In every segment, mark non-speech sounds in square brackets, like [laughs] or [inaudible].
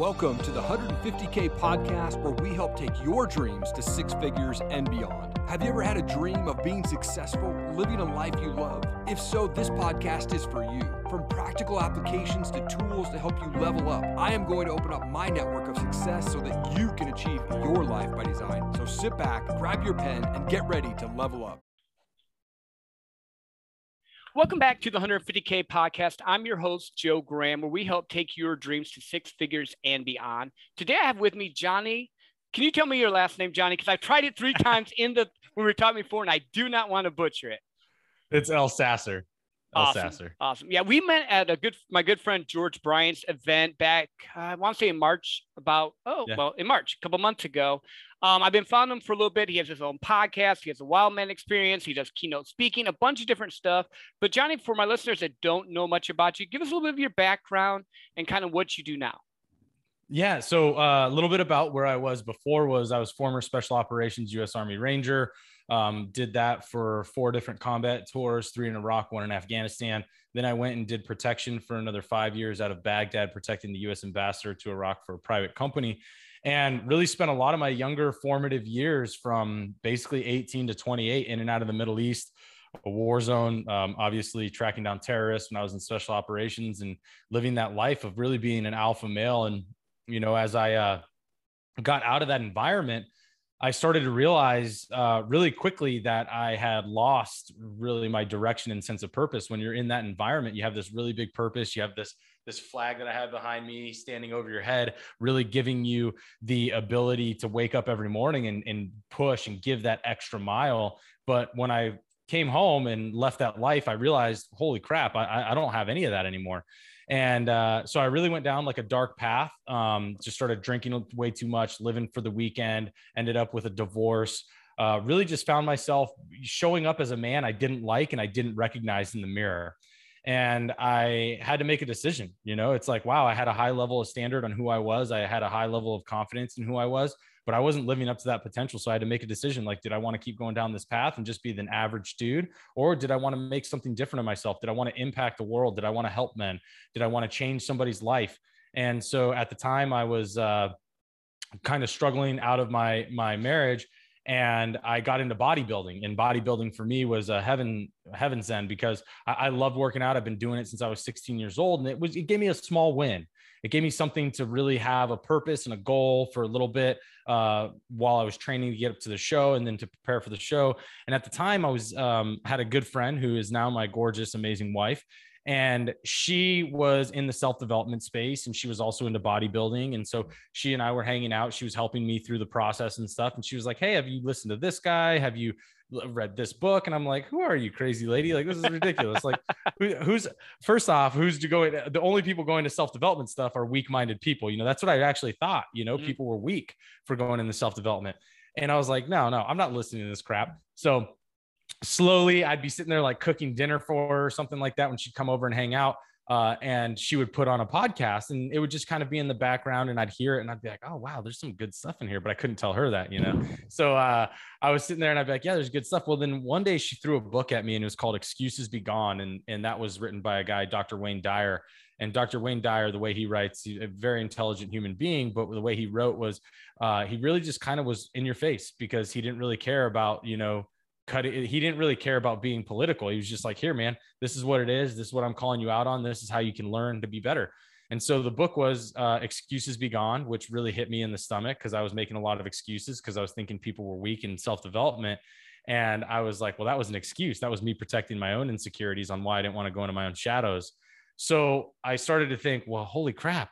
Welcome to the 150K podcast where we help take your dreams to six figures and beyond. Have you ever had a dream of being successful, living a life you love? If so, this podcast is for you. From practical applications to tools to help you level up, I am going to open up my network of success so that you can achieve your life by design. So sit back, grab your pen, and get ready to level up. Welcome back to the 150K podcast. I'm your host, Joe Graham, where we help take your dreams to six figures and beyond. Today I have with me Johnny. Can you tell me your last name, Johnny? Because I've tried it three [laughs] times in the when we were talking before, and I do not want to butcher it. It's El Sasser. Awesome. Sasser. Awesome. Yeah, we met at a good my good friend George Bryant's event back. uh, I want to say in March. About oh Yeah. well in March, a couple months ago. Um, I've been following him for a little bit. He has his own podcast. He has a Wildman experience. He does keynote speaking, a bunch of different stuff. But Johnny, for my listeners that don't know much about you, give us a little bit of your background and kind of what you do now. Yeah. So uh, a little bit about where I was before was I was former Special Operations U.S. Army Ranger. Um, did that for four different combat tours, three in Iraq, one in Afghanistan. Then I went and did protection for another five years out of Baghdad, protecting the U.S. ambassador to Iraq for a private company, and really spent a lot of my younger formative years from basically 18 to 28 in and out of the Middle East. A war zone, um, obviously tracking down terrorists when I was in special operations and living that life of really being an alpha male and you know, as I uh, got out of that environment, I started to realize uh, really quickly that I had lost really my direction and sense of purpose. When you're in that environment, you have this really big purpose. You have this this flag that I have behind me standing over your head, really giving you the ability to wake up every morning and, and push and give that extra mile. But when I came home and left that life, I realized, holy crap, I, I don't have any of that anymore. And uh, so I really went down like a dark path. Um, just started drinking way too much, living for the weekend, ended up with a divorce. Uh, really just found myself showing up as a man I didn't like and I didn't recognize in the mirror. And I had to make a decision. You know, it's like, wow, I had a high level of standard on who I was. I had a high level of confidence in who I was, but I wasn't living up to that potential. So I had to make a decision like, did I want to keep going down this path and just be an average dude? Or did I want to make something different of myself? Did I want to impact the world? Did I want to help men? Did I want to change somebody's life? And so at the time I was uh, kind of struggling out of my, my marriage and I got into bodybuilding. And bodybuilding for me was a heaven heaven send because I, I loved working out. I've been doing it since I was 16 years old, and it was it gave me a small win. It gave me something to really have a purpose and a goal for a little bit uh, while I was training to get up to the show and then to prepare for the show. And at the time, I was um, had a good friend who is now my gorgeous, amazing wife, and she was in the self development space and she was also into bodybuilding. And so she and I were hanging out. She was helping me through the process and stuff. And she was like, "Hey, have you listened to this guy? Have you?" Read this book and i'm like who are you crazy lady? Like this is ridiculous. Like who, who's first off who's going the only people going to self-development stuff are weak-minded people you know? That's what i actually thought you know? Mhm. people were weak for going into self-development. And i was like no no i'm not listening to this crap. So slowly i'd be sitting there like cooking dinner for her or something like that when she'd come over and hang out uh, and she would put on a podcast and it would just kind of be in the background and I'd hear it and I'd be like, oh, wow, there's some good stuff in here. But I couldn't tell her that, you know? So uh, I was sitting there and I'd be like, yeah, there's good stuff. Well, then one day she threw a book at me and it was called Excuses Be Gone. And, and that was written by a guy, Dr. Wayne Dyer. And Dr. Wayne Dyer, the way he writes, he's a very intelligent human being, but the way he wrote was uh, he really just kind of was in your face because he didn't really care about, you know, cut it. He didn't really care about being political. He was just like, here, man, this is what it is. This is what I'm calling you out on. This is how you can learn to be better. And so the book was uh, Excuses Be Gone, which really hit me in the stomach because I was making a lot of excuses because I was thinking people were weak in self development. And I was like, well, that was an excuse. That was me protecting my own insecurities on why I didn't want to go into my own shadows. So I started to think, well, holy crap.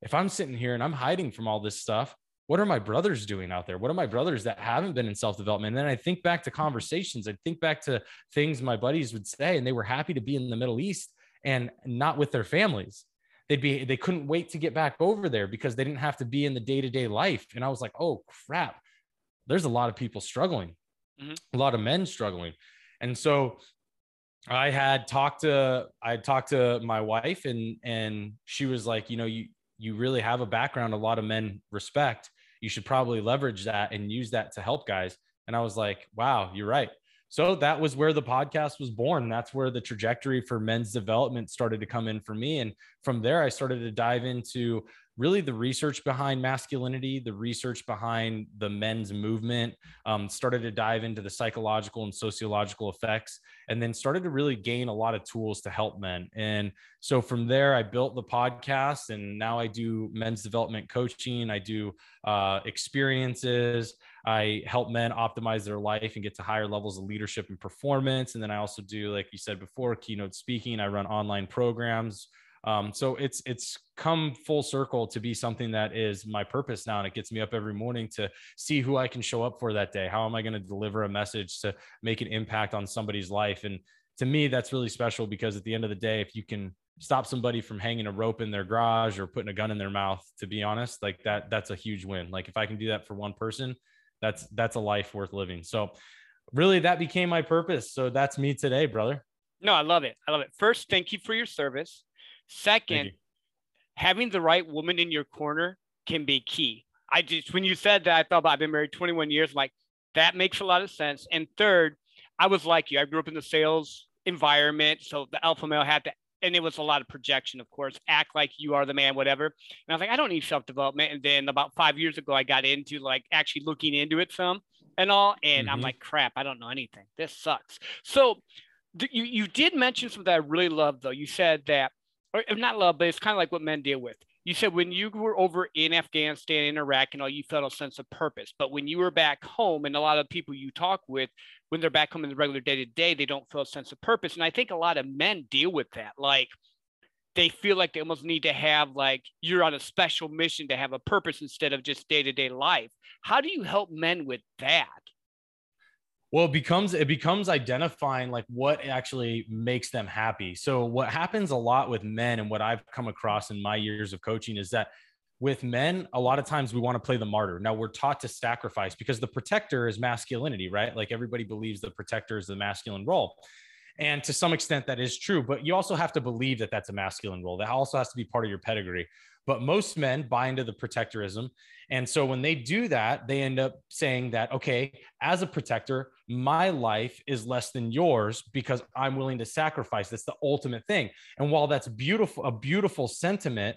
If I'm sitting here and I'm hiding from all this stuff, what are my brothers doing out there? What are my brothers that haven't been in self development? And then I think back to conversations, I think back to things my buddies would say, and they were happy to be in the Middle East and not with their families. They'd be, they couldn't wait to get back over there because they didn't have to be in the day to day life. And I was like, oh crap, there's a lot of people struggling, Mhm. a lot of men struggling. And so I had talked to I had talked to my wife and and she was like, you know, you you really have a background a lot of men respect. You should probably leverage that and use that to help guys. And I was like, wow, you're right. So that was where the podcast was born. That's where the trajectory for men's development started to come in for me. And from there, I started to dive into really the research behind masculinity, the research behind the men's movement, um, started to dive into the psychological and sociological effects, and then started to really gain a lot of tools to help men. And so from there, I built the podcast, and now I do men's development coaching. I do uh, experiences. I help men optimize their life and get to higher levels of leadership and performance. And then I also do, like you said before, keynote speaking. I run online programs. Um, so it's it's come full circle to be something that is my purpose now, and it gets me up every morning to see who I can show up for that day. How am I going to deliver a message to make an impact on somebody's life? And to me, that's really special because at the end of the day, if you can stop somebody from hanging a rope in their garage or putting a gun in their mouth, to be honest, like that, that's a huge win. Like if I can do that for one person, that's that's a life worth living. So really that became my purpose. So that's me today, brother. No, I love it. I love it. First, thank you for your service. Second, having the right woman in your corner can be key. I just when you said that, I thought about I've been married 21 years. I'm like, that makes a lot of sense. And third, I was like you. I grew up in the sales environment. So the alpha male had to and it was a lot of projection, of course, act like you are the man, whatever. And I was like, I don't need self development. And then about five years ago, I got into like actually looking into it some and all. And mm-hmm. I'm like, crap, I don't know anything. This sucks. So th- you, you did mention something that I really love, though. You said that, or not love, but it's kind of like what men deal with. You said when you were over in Afghanistan, in Iraq, and all, you felt a sense of purpose. But when you were back home, and a lot of people you talk with, when they're back home in the regular day to day, they don't feel a sense of purpose. And I think a lot of men deal with that. Like they feel like they almost need to have like you're on a special mission to have a purpose instead of just day to day life. How do you help men with that? Well it becomes it becomes identifying like what actually makes them happy so what happens a lot with men and what i've come across in my years of coaching is that with men, a lot of times we want to play the martyr. Now we're taught to sacrifice because the protector is masculinity, right? Like everybody believes the protector is the masculine role. And to some extent, that is true, but you also have to believe that that's a masculine role. That also has to be part of your pedigree. But most men buy into the protectorism. And so when they do that, they end up saying that, okay, as a protector, my life is less than yours because I'm willing to sacrifice. That's the ultimate thing. And while that's beautiful, a beautiful sentiment,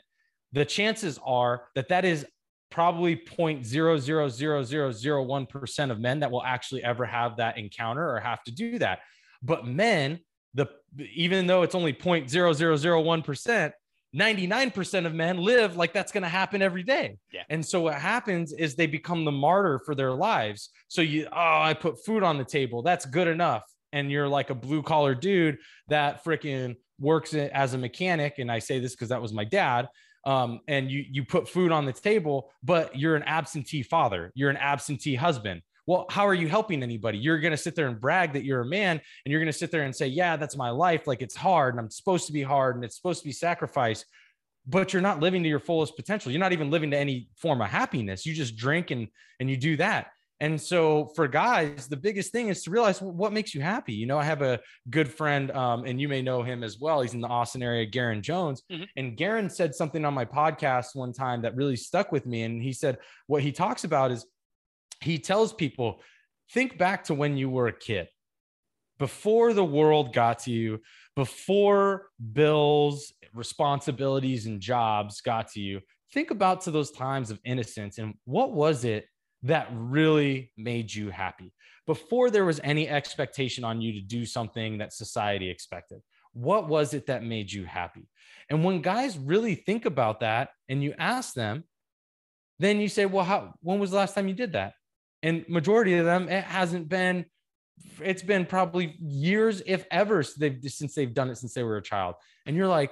the chances are that that is probably 0.00001% of men that will actually ever have that encounter or have to do that. But men, the even though it's only 0.0001%, 99% of men live like that's going to happen every day. Yeah. And so what happens is they become the martyr for their lives. So you, oh, I put food on the table. That's good enough. And you're like a blue collar dude that freaking works as a mechanic. And I say this because that was my dad um, and you you put food on the table, but you're an absentee father, you're an absentee husband. Well, how are you helping anybody? You're going to sit there and brag that you're a man, and you're going to sit there and say, "Yeah, that's my life. Like it's hard, and I'm supposed to be hard, and it's supposed to be sacrifice." But you're not living to your fullest potential. You're not even living to any form of happiness. You just drink and and you do that. And so for guys, the biggest thing is to realize what makes you happy. You know, I have a good friend, um, and you may know him as well. He's in the Austin area, Garen Jones. Mm-hmm. And Garen said something on my podcast one time that really stuck with me. And he said, what he talks about is he tells people, think back to when you were a kid, before the world got to you, before bills, responsibilities, and jobs got to you. Think about to those times of innocence and what was it that really made you happy before there was any expectation on you to do something that society expected? What was it that made you happy? And when guys really think about that and you ask them, then you say, well, how, when was the last time you did that? And majority of them, it hasn't been, it's been probably years, if ever, since they've, since they've done it since they were a child. And you're like,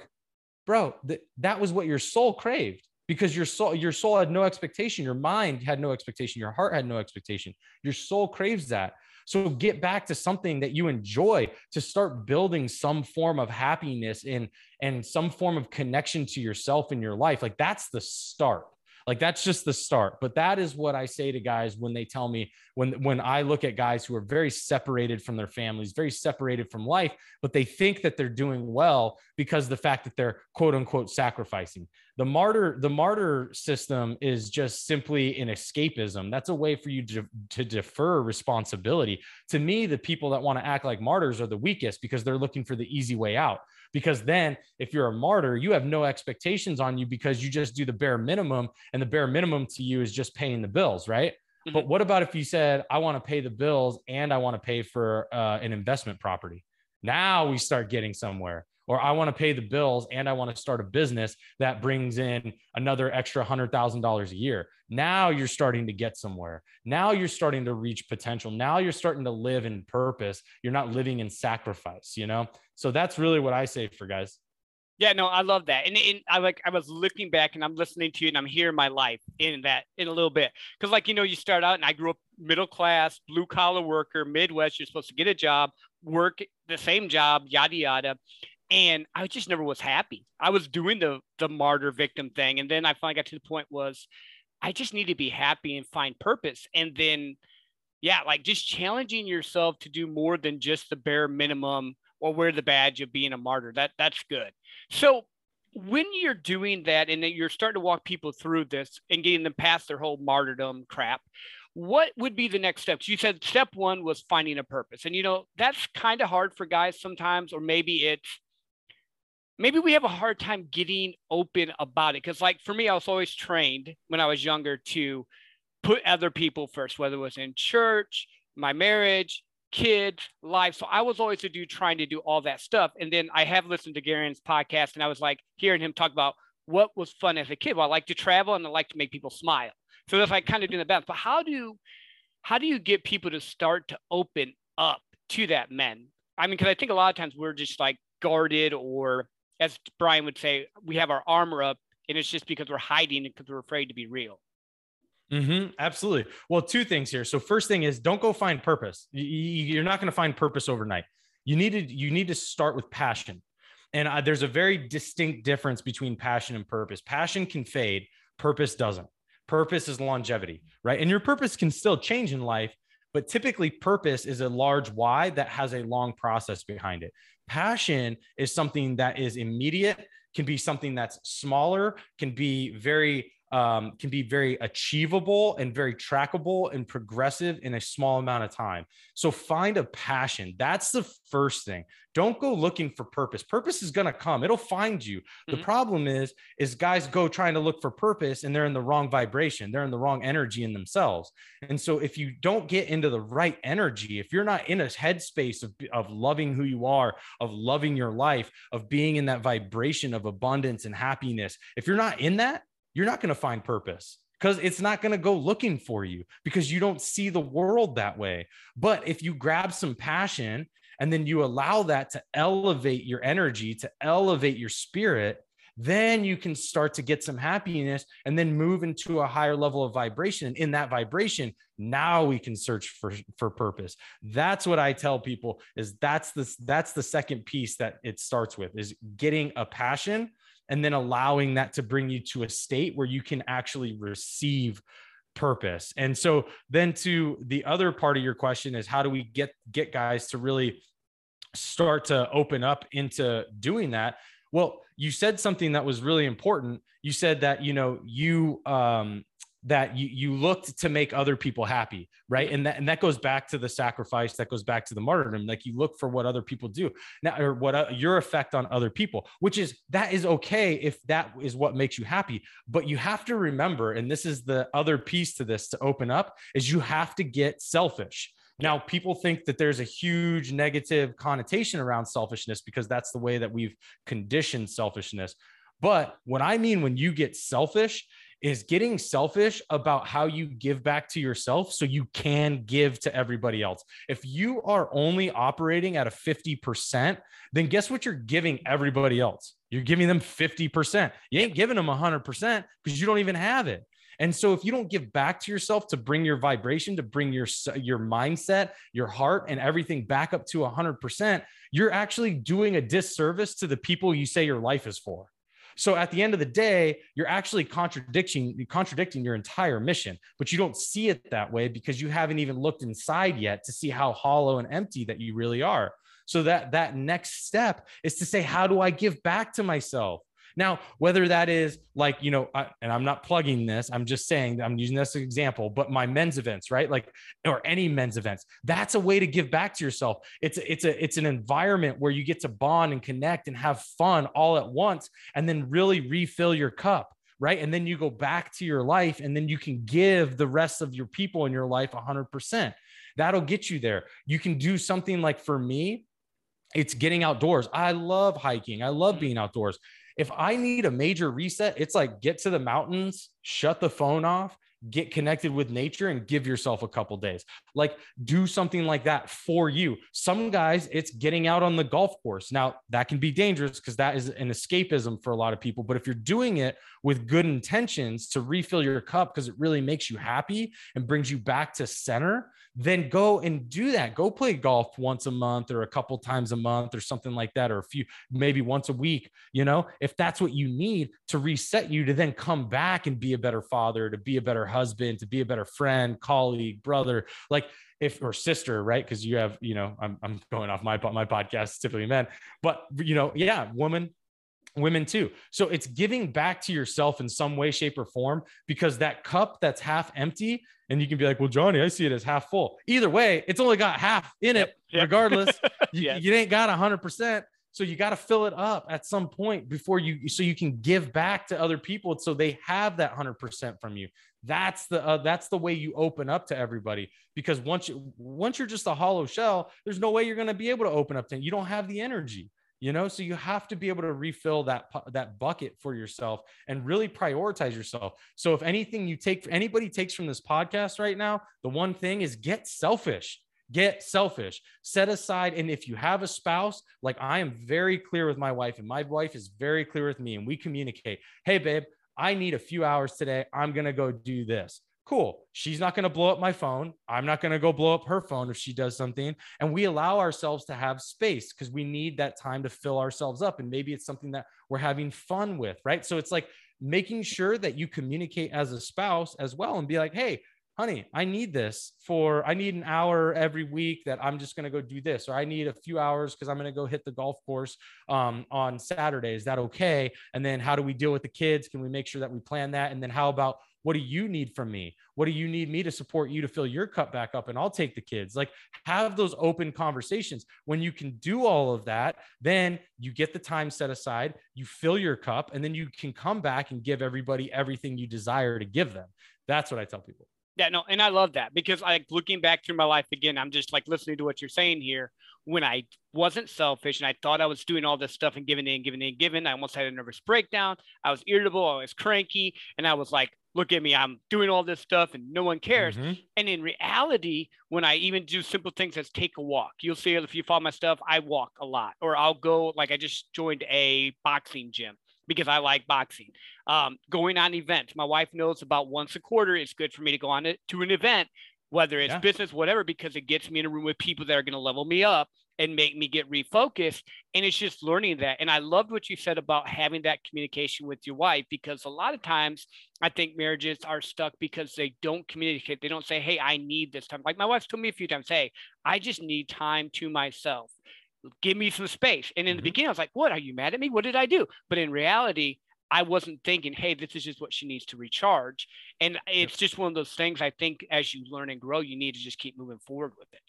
bro, th- that was what your soul craved because your soul your soul had no expectation. Your mind had no expectation. Your heart had no expectation. Your soul craves that. So get back to something that you enjoy to start building some form of happiness in and some form of connection to yourself in your life. Like that's the start like that's just the start. But that is what I say to guys when they tell me when when I look at guys who are very separated from their families, very separated from life, but they think that they're doing well because the fact that they're quote unquote sacrificing. The martyr the martyr system is just simply an escapism. That's a way for you to, to defer responsibility. To me, the people that want to act like martyrs are the weakest because they're looking for the easy way out. Because then if you're a martyr, you have no expectations on you because you just do the bare minimum and the bare minimum to you is just paying the bills, right? Mm-hmm. But what about if you said, I want to pay the bills and I want to pay for uh, an investment property? Now we start getting somewhere or I want to pay the bills and I want to start a business that brings in another extra $100,000 a year. Now you're starting to get somewhere. Now you're starting to reach potential. Now you're starting to live in purpose. You're not living in sacrifice, you know? So that's really what I say for guys. Yeah, no, I love that. And, and I like I was looking back and I'm listening to you and I'm hearing my life in that in a little bit. Cause like you know, you start out and I grew up middle class, blue collar worker, Midwest, you're supposed to get a job, work the same job, yada yada and I just never was happy. I was doing the the martyr victim thing, and then I finally got to the point was I just need to be happy and find purpose, and then yeah, like just challenging yourself to do more than just the bare minimum or wear the badge of being a martyr. That that's good. So when you're doing that and you're starting to walk people through this and getting them past their whole martyrdom crap, what would be the next steps? You said step one was finding a purpose. And you know, that's kind of hard for guys sometimes, or maybe it's maybe we have a hard time getting open about it because like for me i was always trained when i was younger to put other people first whether it was in church my marriage kids life. So i was always a dude trying to do all that stuff. And then i have listened to garen's podcast and i was like hearing him talk about what was fun as a kid. Well i like to travel and i like to make people smile. So that's like kind of doing the best but how do how do you get people to start to open up to that men? I mean because i think a lot of times we're just like guarded or as Brian would say, we have our armor up, and it's just because we're hiding because we're afraid to be real. Mm-hmm, absolutely. Well, two things here. So first thing is don't go find purpose. You're not going to find purpose overnight. You need to you need to start with passion. And uh, there's a very distinct difference between passion and purpose. Passion can fade, purpose doesn't. Purpose is longevity, right? And your purpose can still change in life, but typically purpose is a large why that has a long process behind it. Passion is something that is immediate, can be something that's smaller, can be very um, can be very achievable and very trackable and progressive in a small amount of time. So find a passion. That's the first thing. Don't go looking for purpose. Purpose is going to come. It'll find you. Mm-hmm. The problem is is guys go trying to look for purpose and they're in the wrong vibration. They're in the wrong energy in themselves. And so if you don't get into the right energy, if you're not in a headspace of, of loving who you are, of loving your life, of being in that vibration of abundance and happiness, if you're not in that, you're not going to find purpose because it's not going to go looking for you because you don't see the world that way. But if you grab some passion and then you allow that to elevate your energy, to elevate your spirit, then you can start to get some happiness and then move into a higher level of vibration. And in that vibration, now we can search for, for purpose. That's what I tell people is that's the, that's the second piece that it starts with is getting a passion and then allowing that to bring you to a state where you can actually receive purpose. And so then to the other part of your question is how do we get get guys to really start to open up into doing that? Well, you said something that was really important. You said that, you know, you um that you you looked to make other people happy right? And that and that goes back to the sacrifice that goes back to the martyrdom. Like you look for what other people do now or what uh, your effect on other people which is that is okay if that is what makes you happy. But you have to remember and this is the other piece to this to open up is you have to get selfish. Now, people think that there's a huge negative connotation around selfishness because that's the way that we've conditioned selfishness. But what I mean when you get selfish is getting selfish about how you give back to yourself so you can give to everybody else. If you are only operating at a 50%, then guess what you're giving everybody else? You're giving them 50%. You ain't giving them 100% because you don't even have it. And so if you don't give back to yourself to bring your vibration, to bring your your mindset, your heart and everything back up to 100%, you're actually doing a disservice to the people you say your life is for. So at the end of the day, you're actually contradicting contradicting your entire mission, but you don't see it that way because you haven't even looked inside yet to see how hollow and empty that you really are. So that that next step is to say, how do I give back to myself? Now, whether that is like, you know, I, and I'm not plugging this, I'm just saying I'm using this as an example, but my men's events, right? Like, or any men's events, that's a way to give back to yourself. It's it's a it's an environment where you get to bond and connect and have fun all at once, and then really refill your cup right? And then you go back to your life and then you can give the rest of your people in your life 100%. That'll get you there. You can do something like for me, it's getting outdoors. I love hiking. I love mm. being outdoors. If I need a major reset, it's like get to the mountains, shut the phone off, get connected with nature and give yourself a couple days. Like do something like that for you. Some guys, it's getting out on the golf course. Now, that can be dangerous because that is an escapism for a lot of people. But if you're doing it with good intentions to refill your cup because it really makes you happy and brings you back to center, then go and do that. Go play golf once a month or a couple times a month or something like that, or a few, maybe once a week, you know, if that's what you need to reset you to then come back and be a better father, to be a better husband, to be a better friend, colleague, brother, like if or sister, right? Because you have, you know, I'm, I'm going off my my podcast, typically men, but you know, yeah, woman, women too. So it's giving back to yourself in some way, shape, or form because that cup that's half empty, and you can be like, well, Johnny, I see it as half full. Either way, it's only got half in it, yep. regardless. [laughs] you, yes. you ain't got a hundred percent. So you got to fill it up at some point before you, so you can give back to other people, so they have that hundred percent from you. That's the uh, that's the way you open up to everybody. Because once you once you're just a hollow shell, there's no way you're going to be able to open up to. You don't have the energy you know so you have to be able to refill that that bucket for yourself and really prioritize yourself. So if anything you take anybody takes from this podcast right now the one thing is get selfish get selfish. Set aside and if you have a spouse like i am very clear with my wife and my wife is very clear with me and we communicate hey babe i need a few hours today. I'm going to go do this cool. She's not going to blow up my phone. I'm not going to go blow up her phone if she does something. And we allow ourselves to have space because we need that time to fill ourselves up. And maybe it's something that we're having fun with, right? So it's like making sure that you communicate as a spouse as well and be like, hey, honey, I need this for, I need an hour every week that I'm just going to go do this, or I need a few hours because I'm going to go hit the golf course um, on Saturday. Is that okay? And then how do we deal with the kids? Can we make sure that we plan that? And then how about what do you need from me? What do you need me to support you to fill your cup back up? And I'll take the kids. Like have those open conversations. When you can do all of that, then you get the time set aside, you fill your cup, and then you can come back and give everybody everything you desire to give them. That's what I tell people. Yeah, no, and I love that because like looking back through my life again, I'm just like listening to what you're saying here. When I wasn't selfish and I thought I was doing all this stuff and giving in, giving in, giving, I almost had a nervous breakdown. I was irritable, I was cranky, and I was like, look at me, I'm doing all this stuff and no one cares. Mm-hmm. And in reality, when I even do simple things as take a walk, you'll see if you follow my stuff, I walk a lot, or I'll go like I just joined a boxing gym because I like boxing. Um, going on events, my wife knows about once a quarter. It's good for me to go on it, to an event, whether it's yeah. business, whatever, because it gets me in a room with people that are going to level me up and make me get refocused. And it's just learning that. And I loved what you said about having that communication with your wife, because a lot of times I think marriages are stuck because they don't communicate. They don't say, Hey, I need this time. Like my wife's told me a few times, Hey, I just need time to myself give me some space. And in mm-hmm. the beginning, I was like, what? Are you mad at me? What did I do? But in reality, I wasn't thinking, hey, this is just what she needs to recharge. And it's yep. just one of those things I think as you learn and grow, you need to just keep moving forward with it.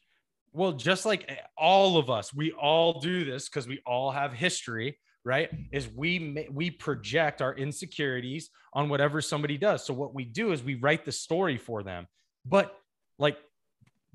Well, just like eh, all of us, we all do this because we all have history, right? Is we we project our insecurities on whatever somebody does. So what we do is we write the story for them. But like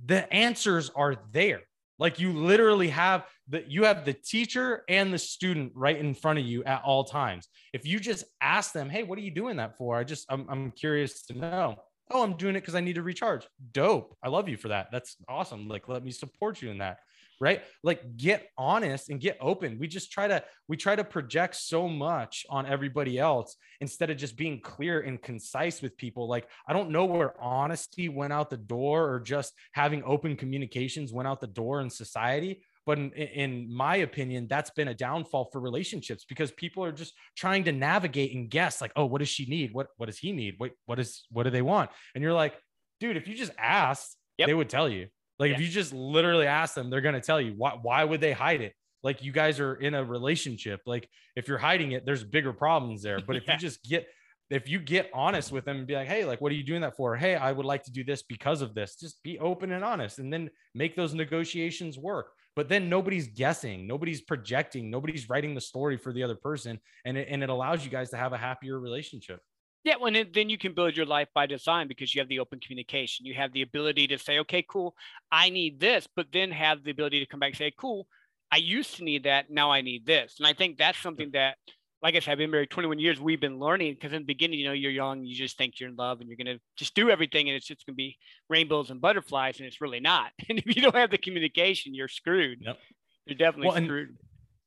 the answers are there. Like you literally have the you have the teacher and the student right in front of you at all times. If you just ask them, "Hey, what are you doing that for?" I just I'm I'm curious to know. Oh, I'm doing it because I need to recharge. Dope. I love you for that. That's awesome. Like let me support you in that right? Like get honest and get open. We just try to we try to project so much on everybody else instead of just being clear and concise with people. Like i don't know where honesty went out the door or just having open communications went out the door in society but in, in, my opinion that's been a downfall for relationships because people are just trying to navigate and guess like oh what does she need? What what does he need? What what is what do they want? And you're like dude if you just asked yep. they would tell you like yeah. if you just literally ask them, they're going to tell you why, why would they hide it? like you guys are in a relationship. Like if you're hiding it, there's bigger problems there. [laughs] But if Yeah. you just get if you get honest with them and be like, hey, like, what are you doing that for? Hey, I would like to do this because of this. Just be open and honest and then make those negotiations work. But then nobody's guessing, nobody's projecting, nobody's writing the story for the other person. And it, and it allows you guys to have a happier relationship. Yeah, when it, then you can build your life by design because you have the open communication. You have the ability to say, okay, cool, I need this, but then have the ability to come back and say, cool, I used to need that, now I need this. And I think that's something that, like I said, I've been married 21 years. We've been learning because in the beginning, you know, you're young, you just think you're in love and you're gonna just do everything, and it's just gonna be rainbows and butterflies, and it's really not. [laughs] And if you don't have the communication, you're screwed. Yep. You're definitely Well, and- screwed.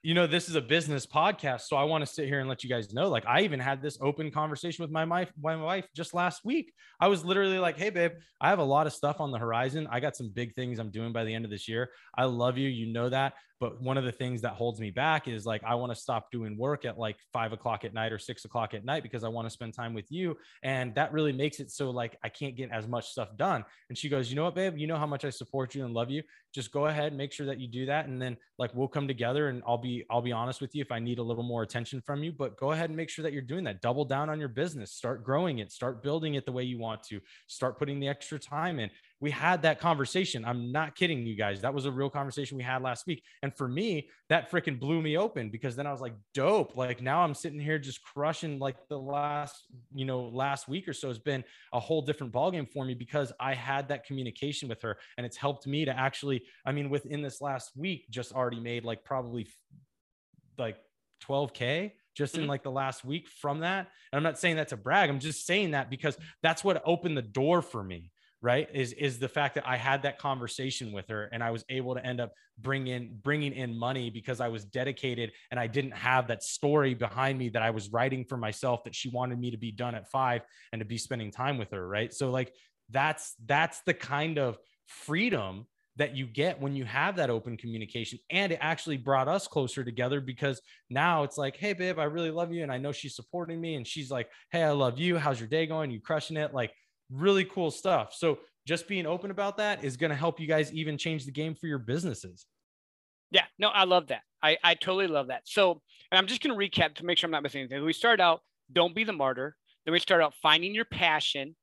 You know, this is a business podcast, so I want to sit here and let you guys know. Like, I even had this open conversation with my wife, my wife just last week. I was literally like, "Hey, babe, I have a lot of stuff on the horizon. I got some big things I'm doing by the end of this year. I love you, you know that. But one of the things that holds me back is like, I want to stop doing work at like five o'clock at night or six o'clock at night because I want to spend time with you, and that really makes it so like I can't get as much stuff done." And she goes, "You know what, babe? You know how much I support you and love you. Just go ahead, and make sure that you do that, and then like we'll come together and I'll be I'll be honest with you if I need a little more attention from you, but go ahead and make sure that you're doing that. Double down on your business, start growing it, start building it the way you want to, start putting the extra time in. We had that conversation. I'm not kidding you guys. That was a real conversation we had last week. And for me, that freaking blew me open because then I was like, dope. Like now I'm sitting here just crushing like the last, you know, last week or so has been a whole different ballgame for me because I had that communication with her and it's helped me to actually, I mean, within this last week, just already made like probably like 12k just in Mhm. like the last week from that and i'm not saying that to brag i'm just saying that because that's what opened the door for me right is is the fact that i had that conversation with her and i was able to end up bringing bringing in money because i was dedicated and i didn't have that story behind me that i was writing for myself that she wanted me to be done at five and to be spending time with her right? So like that's that's the kind of freedom that you get when you have that open communication and it actually brought us closer together because now it's like hey babe i really love you and i know she's supporting me and she's like hey i love you. How's your day going? You crushing it like really cool stuff so just being open about that is going to help you guys even change the game for your businesses Yeah, no, I love that. I, I totally love that. So, and I'm just going to recap to make sure I'm not missing anything. We start out, don't be the martyr. Then we start out finding your passion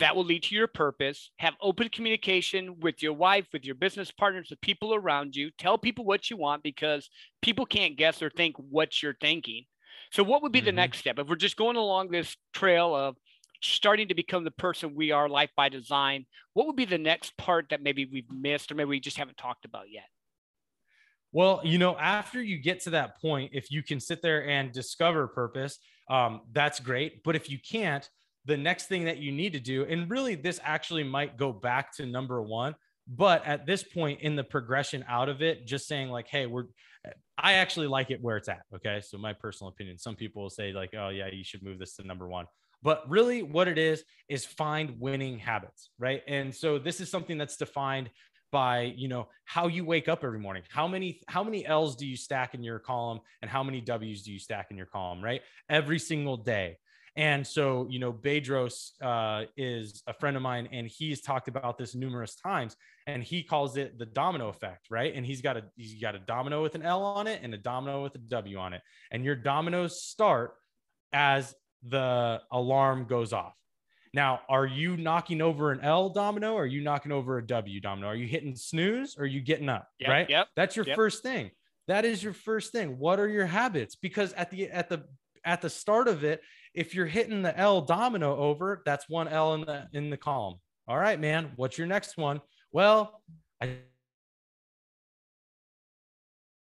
that will lead to your purpose. Have open communication with your wife, with your business partners, the people around you. Tell people what you want because people can't guess or think what you're thinking. So, what would be the Mhm. next step if we're just going along this trail of starting to become the person we are, life by design? What would be the next part that maybe we've missed or maybe we just haven't talked about yet? Well, you know, after you get to that point, if you can sit there and discover purpose, um, that's great. But if you can't, the next thing that you need to do, and really this actually might go back to number one, but at this point in the progression out of it, just saying like, hey, we're, I actually like it where it's at. Okay. So my personal opinion, some people will say like, oh yeah, you should move this to number one. But really what it is, is find winning habits. Right. And so this is something that's defined by you know how you wake up every morning how many how many l's do you stack in your column and how many w's do you stack in your column right every single day and so you know bedros uh, is a friend of mine and he's talked about this numerous times and he calls it the domino effect right and he's got a he's got a domino with an l on it and a domino with a w on it and your dominoes start as the alarm goes off now, are you knocking over an L domino? Or are you knocking over a W domino? Are you hitting snooze or are you getting up? Yep, right. Yep. That's your Yep. first thing. That is your first thing. What are your habits? Because at the at the at the start of it, if you're hitting the L domino over, that's one L in the in the column. All right, man. What's your next one? Well, I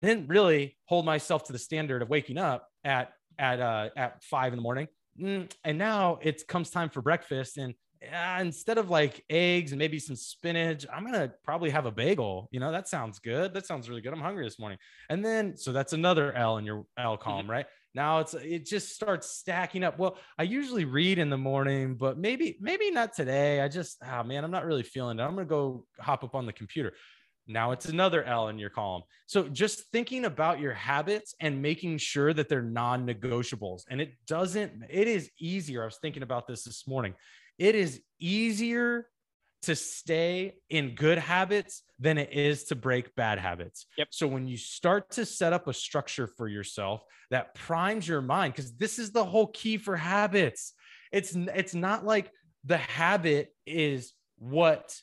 didn't really hold myself to the standard of waking up at at uh, at five in the morning. Mm, and now it comes time for breakfast and uh, instead of like eggs and maybe some spinach i'm gonna probably have a bagel. You know that sounds good. That sounds really good. I'm hungry this morning. And then so that's another l in your l column right? Now it's it just starts stacking up. Well i usually read in the morning but maybe maybe not today. I just oh man i'm not really feeling it. I'm gonna go hop up on the computer now it's another L in your column. So just thinking about your habits and making sure that they're non negotiables. And it doesn't, it is easier. I was thinking about this this morning. It is easier to stay in good habits than it is to break bad habits. Yep. So when you start to set up a structure for yourself that primes your mind, because this is the whole key for habits. It's it's not like the habit is what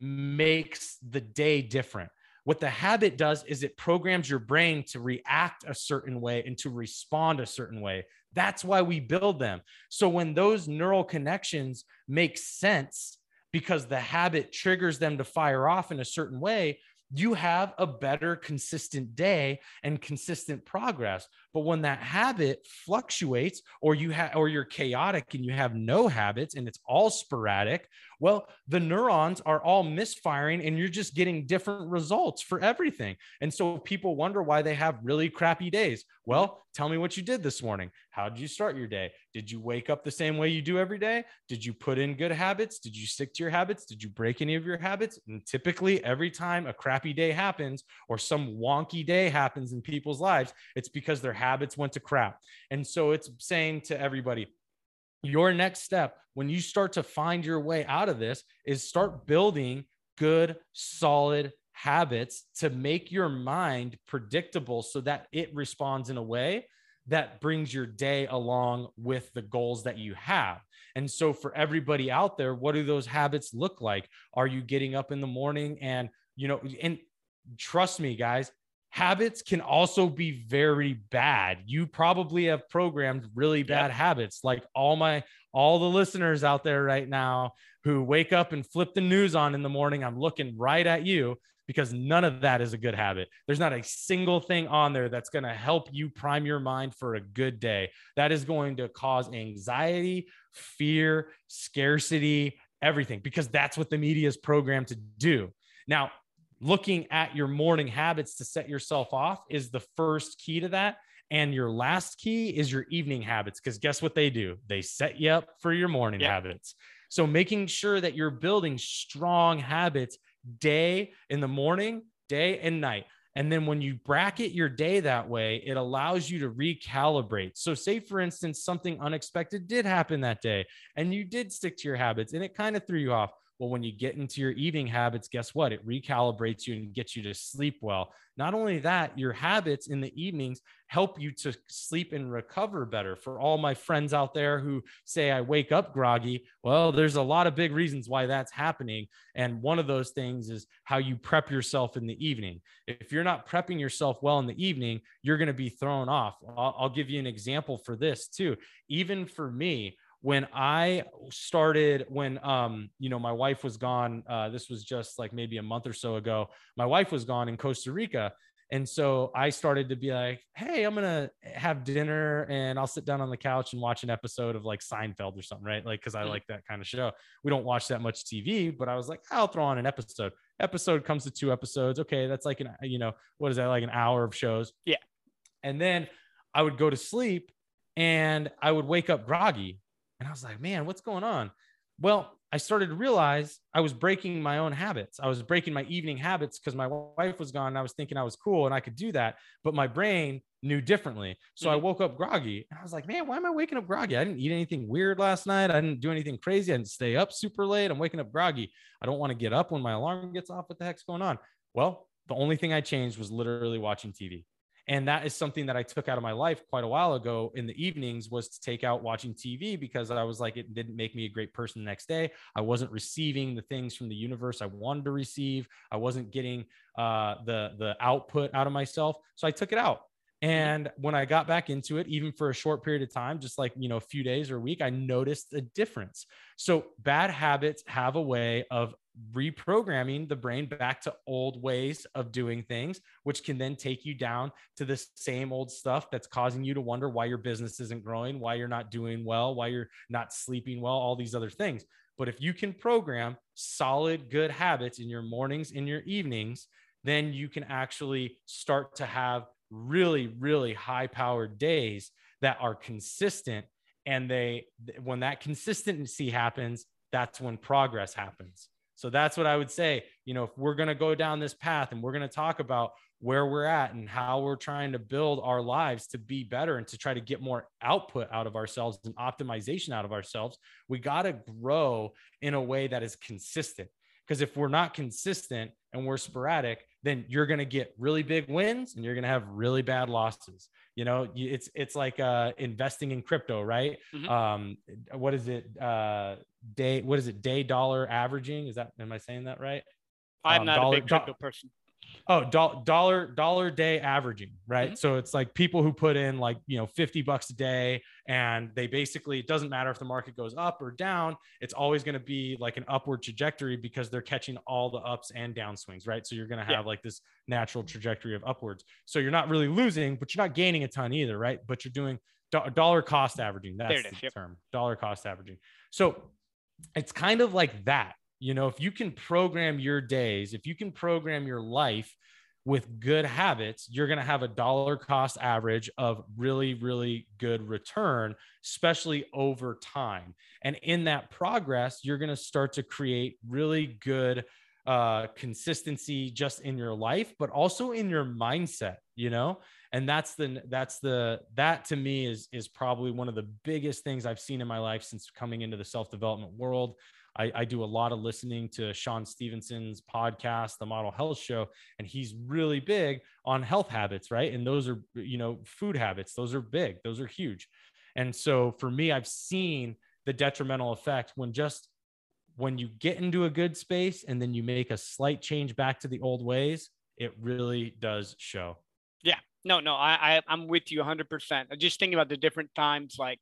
makes the day different. What the habit does is it programs your brain to react a certain way and to respond a certain way. That's why we build them. So when those neural connections make sense because the habit triggers them to fire off in a certain way, you have a better consistent day and consistent progress but when that habit fluctuates or you have or you're chaotic and you have no habits and it's all sporadic well the neurons are all misfiring and you're just getting different results for everything. And so people wonder why they have really crappy days. Well tell me what you did this morning. How did you start your day? Did you wake up the same way you do every day? Did you put in good habits? Did you stick to your habits? Did you break any of your habits? And typically every time a crappy day happens or some wonky day happens in people's lives it's because their habits went to crap and so it's saying to everybody your next step when you start to find your way out of this is start building good, solid habits to make your mind predictable so that it responds in a way that brings your day along with the goals that you have. And so, for everybody out there, what do those habits look like? Are you getting up in the morning and, you know, and trust me, guys, habits can also be very bad. You probably have programmed really bad yep. habits like all my all the listeners out there right now who wake up and flip the news on in the morning. I'm looking right at you because none of that is a good habit. There's not a single thing on there that's going to help you prime your mind for a good day. That is going to cause anxiety, fear, scarcity, everything because that's what the media is programmed to do. Now, looking at your morning habits to set yourself off is the first key to that. And your last key is your evening habits. Because guess what they do? They set you up for your morning habits. So making sure that you're building strong habits day in the morning, day and night. And then when you bracket your day that way, it allows you to recalibrate. So, say for instance, something unexpected did happen that day and you did stick to your habits and it kind of threw you off. Well, when you get into your eating habits, guess what? It recalibrates you and gets you to sleep well. Not only that, your habits in the evenings help you to sleep and recover better. For all my friends out there who say I wake up groggy, well, there's a lot of big reasons why that's happening. And one of those things is how you prep yourself in the evening. If you're not prepping yourself well in the evening, you're going to be thrown off. I'll, I'll give you an example for this too. Even for me, when I started, when um, you know, my wife was gone, uh, this was just like maybe a month or so ago. My wife was gone in Costa Rica. And so I started to be like, hey, I'm gonna have dinner and I'll sit down on the couch and watch an episode of like Seinfeld or something, right? Like, cause I mm-hmm. like that kind of show. We don't watch that much TV, but I was like, I'll throw on an episode. Episode comes to two episodes. Okay, that's like an, you know, what is that, like an hour of shows? Yeah. And then I would go to sleep and I would wake up groggy and I was like, man, what's going on? Well, I started to realize I was breaking my own habits. I was breaking my evening habits because my wife was gone. And I was thinking I was cool and I could do that, but my brain knew differently. So mm-hmm. I woke up groggy and I was like, man, why am I waking up groggy? I didn't eat anything weird last night. I didn't do anything crazy. I didn't stay up super late. I'm waking up groggy. I don't want to get up when my alarm gets off. What the heck's going on? Well, the only thing I changed was literally watching TV and that is something that i took out of my life quite a while ago in the evenings was to take out watching tv because i was like it didn't make me a great person the next day. I wasn't receiving the things from the universe i wanted to receive. I wasn't getting uh, the the output out of myself. So i took it out. And when I got back into it, even for a short period of time, just like, you know, a few days or a week, I noticed a difference. So bad habits have a way of reprogramming the brain back to old ways of doing things, which can then take you down to the same old stuff that's causing you to wonder why your business isn't growing, why you're not doing well, why you're not sleeping well, all these other things. But if you can program solid, good habits in your mornings, in your evenings, then you can actually start to have really, really high powered days that are consistent. And they, when that consistency happens, that's when progress happens. So that's what I would say. You know, if we're going to go down this path and we're going to talk about where we're at and how we're trying to build our lives to be better and to try to get more output out of ourselves and optimization out of ourselves, we got to grow in a way that is consistent. Because if we're not consistent and we're sporadic, then you're going to get really big wins and you're going to have really bad losses. You know, it's it's like uh, investing in crypto, right? Mm-hmm. Um, what is it? Uh, day? What is it? Day dollar averaging? Is that? Am I saying that right? I'm um, not dollar, a big crypto do- person. Oh, do- dollar dollar day averaging, right? Mm-hmm. So it's like people who put in like you know 50 bucks a day, and they basically it doesn't matter if the market goes up or down, it's always going to be like an upward trajectory because they're catching all the ups and down swings, right? So you're going to have yeah. like this natural trajectory of upwards. So you're not really losing, but you're not gaining a ton either, right? But you're doing do- dollar cost averaging. That's the yep. term, dollar cost averaging. So it's kind of like that you know, if you can program your days, if you can program your life with good habits, you're going to have a dollar cost average of really, really good return, especially over time. And in that progress, you're going to start to create really good uh, consistency just in your life, but also in your mindset, you know? And that's the, that's the, that to me is, is probably one of the biggest things I've seen in my life since coming into the self development world. I, I, do a lot of listening to Shawn Stevenson's podcast, The Model Health Show, and he's really big on health habits, right? And those are, you know, food habits, those are big, those are huge. And so for me, I've seen the detrimental effect when just when you get into a good space and then you make a slight change back to the old ways, it really does show. No, no, I, I I'm with you 100. percent I Just thinking about the different times, like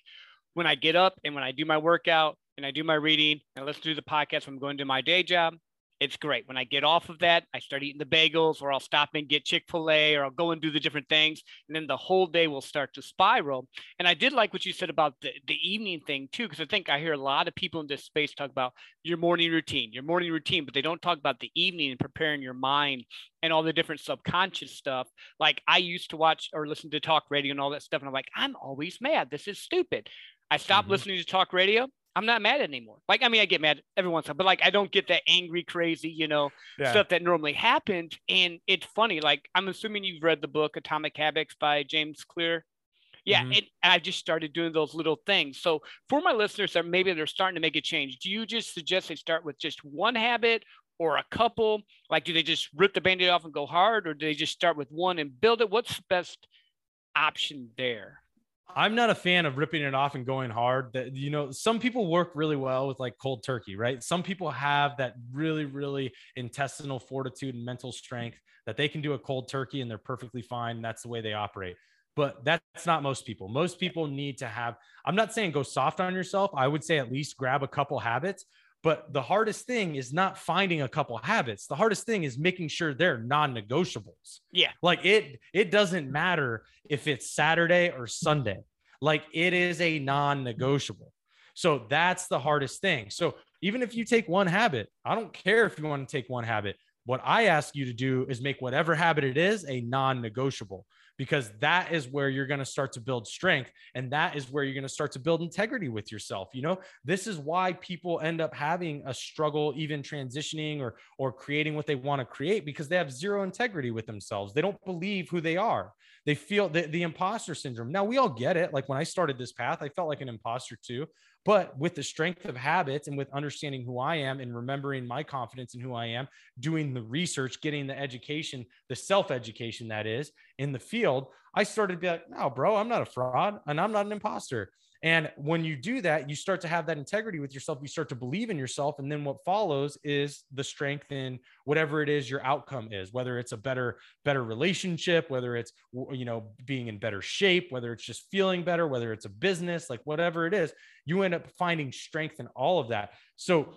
when I get up and when I do my workout and I do my reading and listen to the podcast. I'm going to my day job. It's great. When I get off of that, I start eating the bagels, or I'll stop and get Chick fil A, or I'll go and do the different things. And then the whole day will start to spiral. And I did like what you said about the, the evening thing, too, because I think I hear a lot of people in this space talk about your morning routine, your morning routine, but they don't talk about the evening and preparing your mind and all the different subconscious stuff. Like I used to watch or listen to talk radio and all that stuff. And I'm like, I'm always mad. This is stupid. I stopped mm-hmm. listening to talk radio. I'm not mad anymore. Like, I mean, I get mad every once in a while, but like, I don't get that angry, crazy, you know, yeah. stuff that normally happens. And it's funny. Like, I'm assuming you've read the book Atomic Habits by James Clear. Yeah, mm-hmm. it, I just started doing those little things. So for my listeners that maybe they're starting to make a change, do you just suggest they start with just one habit or a couple? Like, do they just rip the band-aid off and go hard, or do they just start with one and build it? What's the best option there? I'm not a fan of ripping it off and going hard. That you know, some people work really well with like cold turkey, right? Some people have that really, really intestinal fortitude and mental strength that they can do a cold turkey and they're perfectly fine. That's the way they operate. But that's not most people. Most people need to have, I'm not saying go soft on yourself. I would say at least grab a couple habits, but the hardest thing is not finding a couple habits. The hardest thing is making sure they're non-negotiables. Yeah. Like it it doesn't matter if it's Saturday or Sunday. Like it is a non-negotiable. So that's the hardest thing. So even if you take one habit, I don't care if you want to take one habit. What I ask you to do is make whatever habit it is a non-negotiable because that is where you're going to start to build strength and that is where you're going to start to build integrity with yourself you know? This is why people end up having a struggle even transitioning or or creating what they want to create because they have zero integrity with themselves. They don't believe who they are. They feel the, the imposter syndrome. Now we all get it. Like when i started this path i felt like an imposter too but with the strength of habits and with understanding who I am and remembering my confidence in who I am, doing the research, getting the education, the self education that is in the field, I started to be like, no, bro, I'm not a fraud and I'm not an imposter. And when you do that, you start to have that integrity with yourself. You start to believe in yourself. And then what follows is the strength in whatever it is your outcome is, whether it's a better, better relationship, whether it's, you know, being in better shape, whether it's just feeling better, whether it's a business, like whatever it is, you end up finding strength in all of that. So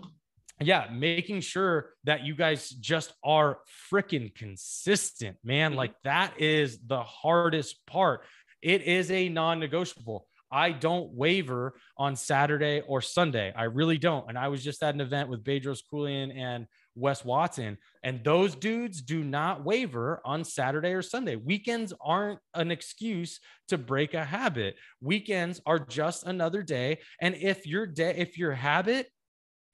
yeah, making sure that you guys just are freaking consistent, man. Mm-hmm. Like that is the hardest part. It is a non negotiable. I don't waver on Saturday or Sunday. I really don't. And I was just at an event with Bedros Keuilian and Wes Watson, and those dudes do not waver on Saturday or Sunday. Weekends aren't an excuse to break a habit. Weekends are just another day. And if your day, if your habit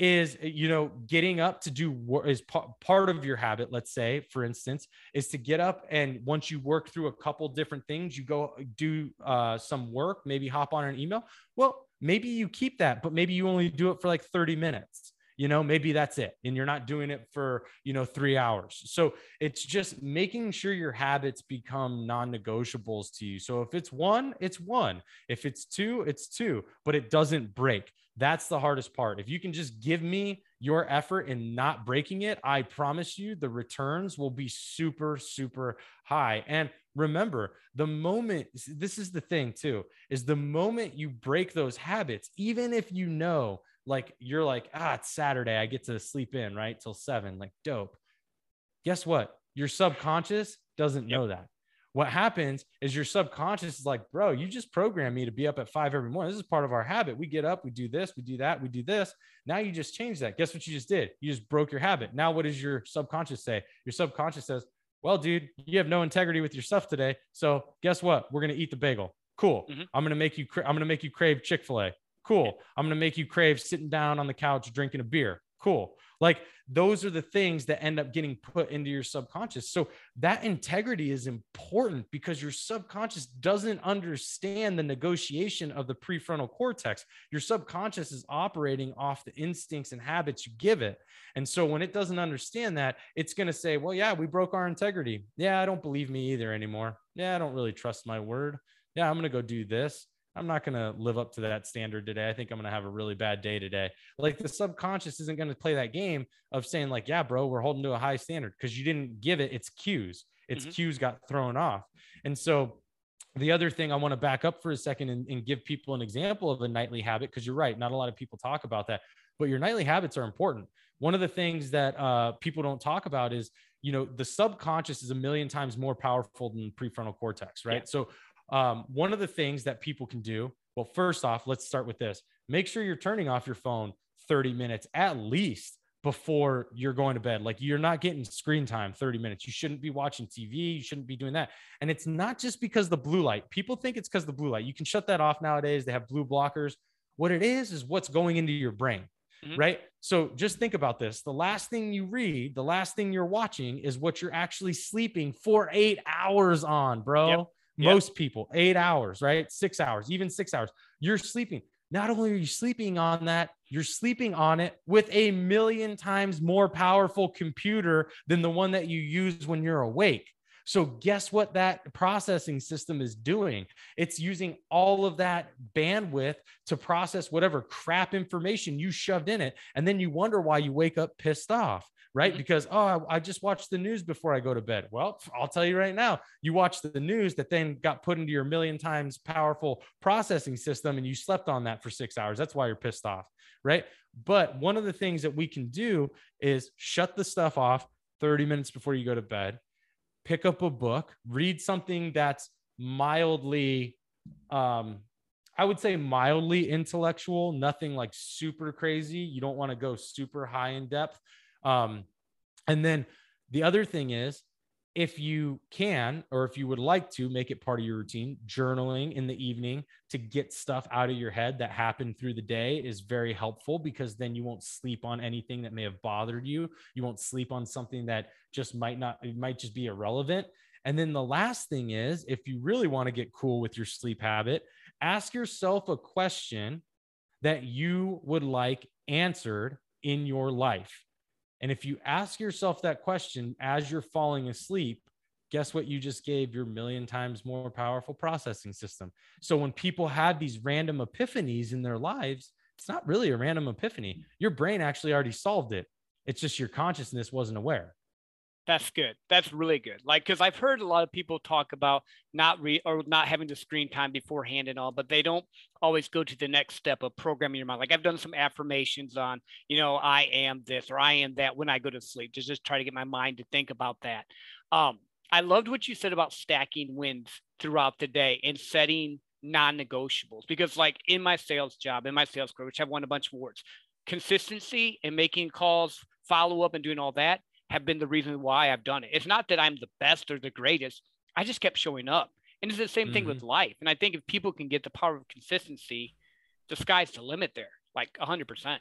is you know getting up to do work is p- part of your habit let's say for instance is to get up and once you work through a couple different things you go do uh, some work maybe hop on an email. Well maybe you keep that but maybe you only do it for like 30 minutes you know maybe that's it and you're not doing it for you know 3 hours. So it's just making sure your habits become non-negotiables to you. So if it's 1 it's 1 if it's 2 it's 2 but it doesn't break that's the hardest part. If you can just give me your effort in not breaking it, I promise you the returns will be super, super high. And remember, the moment this is the thing too, is the moment you break those habits, even if you know, like you're like, ah, it's Saturday, I get to sleep in, right? Till seven, like dope. Guess what? Your subconscious doesn't yep. know that what happens is your subconscious is like, bro, you just programmed me to be up at five every morning. This is part of our habit. We get up, we do this, we do that, we do this. Now you just change that. Guess what you just did? You just broke your habit. Now, what does your subconscious say? Your subconscious says, well, dude, you have no integrity with your stuff today. So guess what? We're gonna eat the bagel. Cool. Mm-hmm. I'm gonna make you. Cra- I'm gonna make you crave Chick Fil A. Cool. I'm gonna make you crave sitting down on the couch drinking a beer. Cool. Like those are the things that end up getting put into your subconscious. So that integrity is important because your subconscious doesn't understand the negotiation of the prefrontal cortex. Your subconscious is operating off the instincts and habits you give it. And so when it doesn't understand that, it's going to say, well, yeah, we broke our integrity. Yeah, I don't believe me either anymore. Yeah, I don't really trust my word. Yeah, I'm going to go do this. I'm not going to live up to that standard today. I think I'm going to have a really bad day today. Like the subconscious isn't going to play that game of saying like, yeah, bro, we're holding to a high standard because you didn't give it its cues. Its mm-hmm. cues got thrown off. And so the other thing I want to back up for a second and, and give people an example of a nightly habit, because you're right, not a lot of people talk about that, but your nightly habits are important. One of the things that uh, people don't talk about is, you know, the subconscious is a million times more powerful than prefrontal cortex, right? Yeah. So um, one of the things that people can do, well, first off, let's start with this make sure you're turning off your phone 30 minutes at least before you're going to bed. Like you're not getting screen time 30 minutes. You shouldn't be watching TV. You shouldn't be doing that. And it's not just because the blue light. People think it's because the blue light. You can shut that off nowadays. They have blue blockers. What it is is what's going into your brain. Mm-hmm. Right. So just think about this. The last thing you read, the last thing you're watching is what you're actually sleeping for eight hours on, bro. Yep. Most people, eight hours, right? Six hours, even six hours. You're sleeping. Not only are you sleeping on that, you're sleeping on it with a million times more powerful computer than the one that you use when you're awake. So, guess what that processing system is doing? It's using all of that bandwidth to process whatever crap information you shoved in it. And then you wonder why you wake up pissed off right? Mm-hmm. Because, oh, I, I, just watched the news before I go to bed. Well, [laughs] I'll tell you right now, you watched the news that then got put into your million times powerful processing system and you slept on that for six hours. That's why you're pissed off, right? But one of the things that we can do is shut the stuff off 30 minutes before you go to bed, pick up a book, read something that's mildly, um, I would say mildly intellectual, nothing like super crazy. You don't want to go super high in depth, um, and then the other thing is, if you can, or if you would like to make it part of your routine, journaling in the evening to get stuff out of your head that happened through the day is very helpful because then you won't sleep on anything that may have bothered you. You won't sleep on something that just might not, it might just be irrelevant. And then the last thing is, if you really want to get cool with your sleep habit, ask yourself a question that you would like answered in your life. And if you ask yourself that question as you're falling asleep, guess what you just gave your million times more powerful processing system. So when people have these random epiphanies in their lives, it's not really a random epiphany. Your brain actually already solved it. It's just your consciousness wasn't aware. That's good. That's really good. Like, because I've heard a lot of people talk about not re or not having the screen time beforehand and all, but they don't always go to the next step of programming your mind. Like I've done some affirmations on, you know, I am this or I am that when I go to sleep, just just try to get my mind to think about that. Um, I loved what you said about stacking wins throughout the day and setting non-negotiables because, like in my sales job, in my sales career, which I've won a bunch of awards, consistency and making calls, follow up, and doing all that have been the reason why I've done it. It's not that I'm the best or the greatest. I just kept showing up. And it's the same mm-hmm. thing with mm-hmm. life. And I think if people can get the power of consistency, the sky's the limit there, like 100%.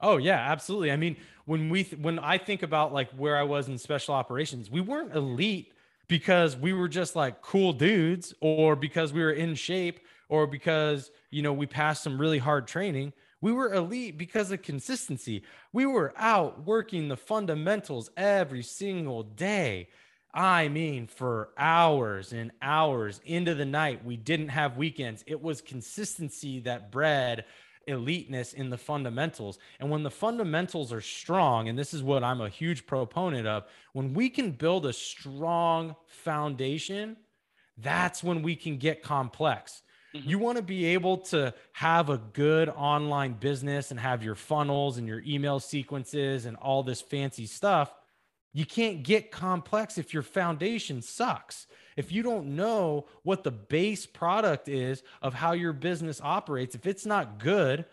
Oh yeah, absolutely. I mean, when we th- when I think about like where I was in special operations, we weren't elite because we were just like cool dudes or because we were in shape or because, you know, we passed some really hard training. We were elite because of consistency. We were out working the fundamentals every single day. I mean, for hours and hours into the night. We didn't have weekends. It was consistency that bred eliteness in the fundamentals. And when the fundamentals are strong, and this is what I'm a huge proponent of, when we can build a strong foundation, that's when we can get complex. Mm-hmm. You want to be able to have a good online business and have your funnels and your email sequences and all this fancy stuff. You can't get complex if your foundation sucks if you don't know what the base product is of how your business operates, if it's not good,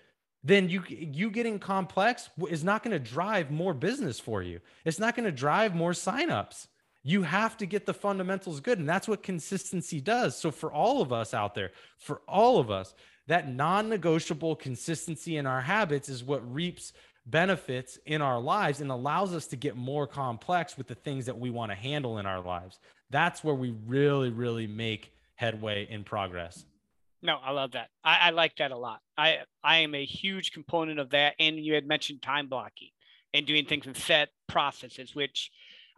then you you getting complex is not going to drive more business for you. It's not going to drive more signups. You have to get the fundamentals good, and that's what consistency does. So for all of us out there, for all of us, that non-negotiable consistency in our habits is what reaps benefits in our lives and allows us to get more complex with the things that we want to handle in our lives. That's where we really, really make headway in progress. No, I love that. I, I like that a lot. I I am a huge component of that. And you had mentioned time blocking and doing things in set processes, which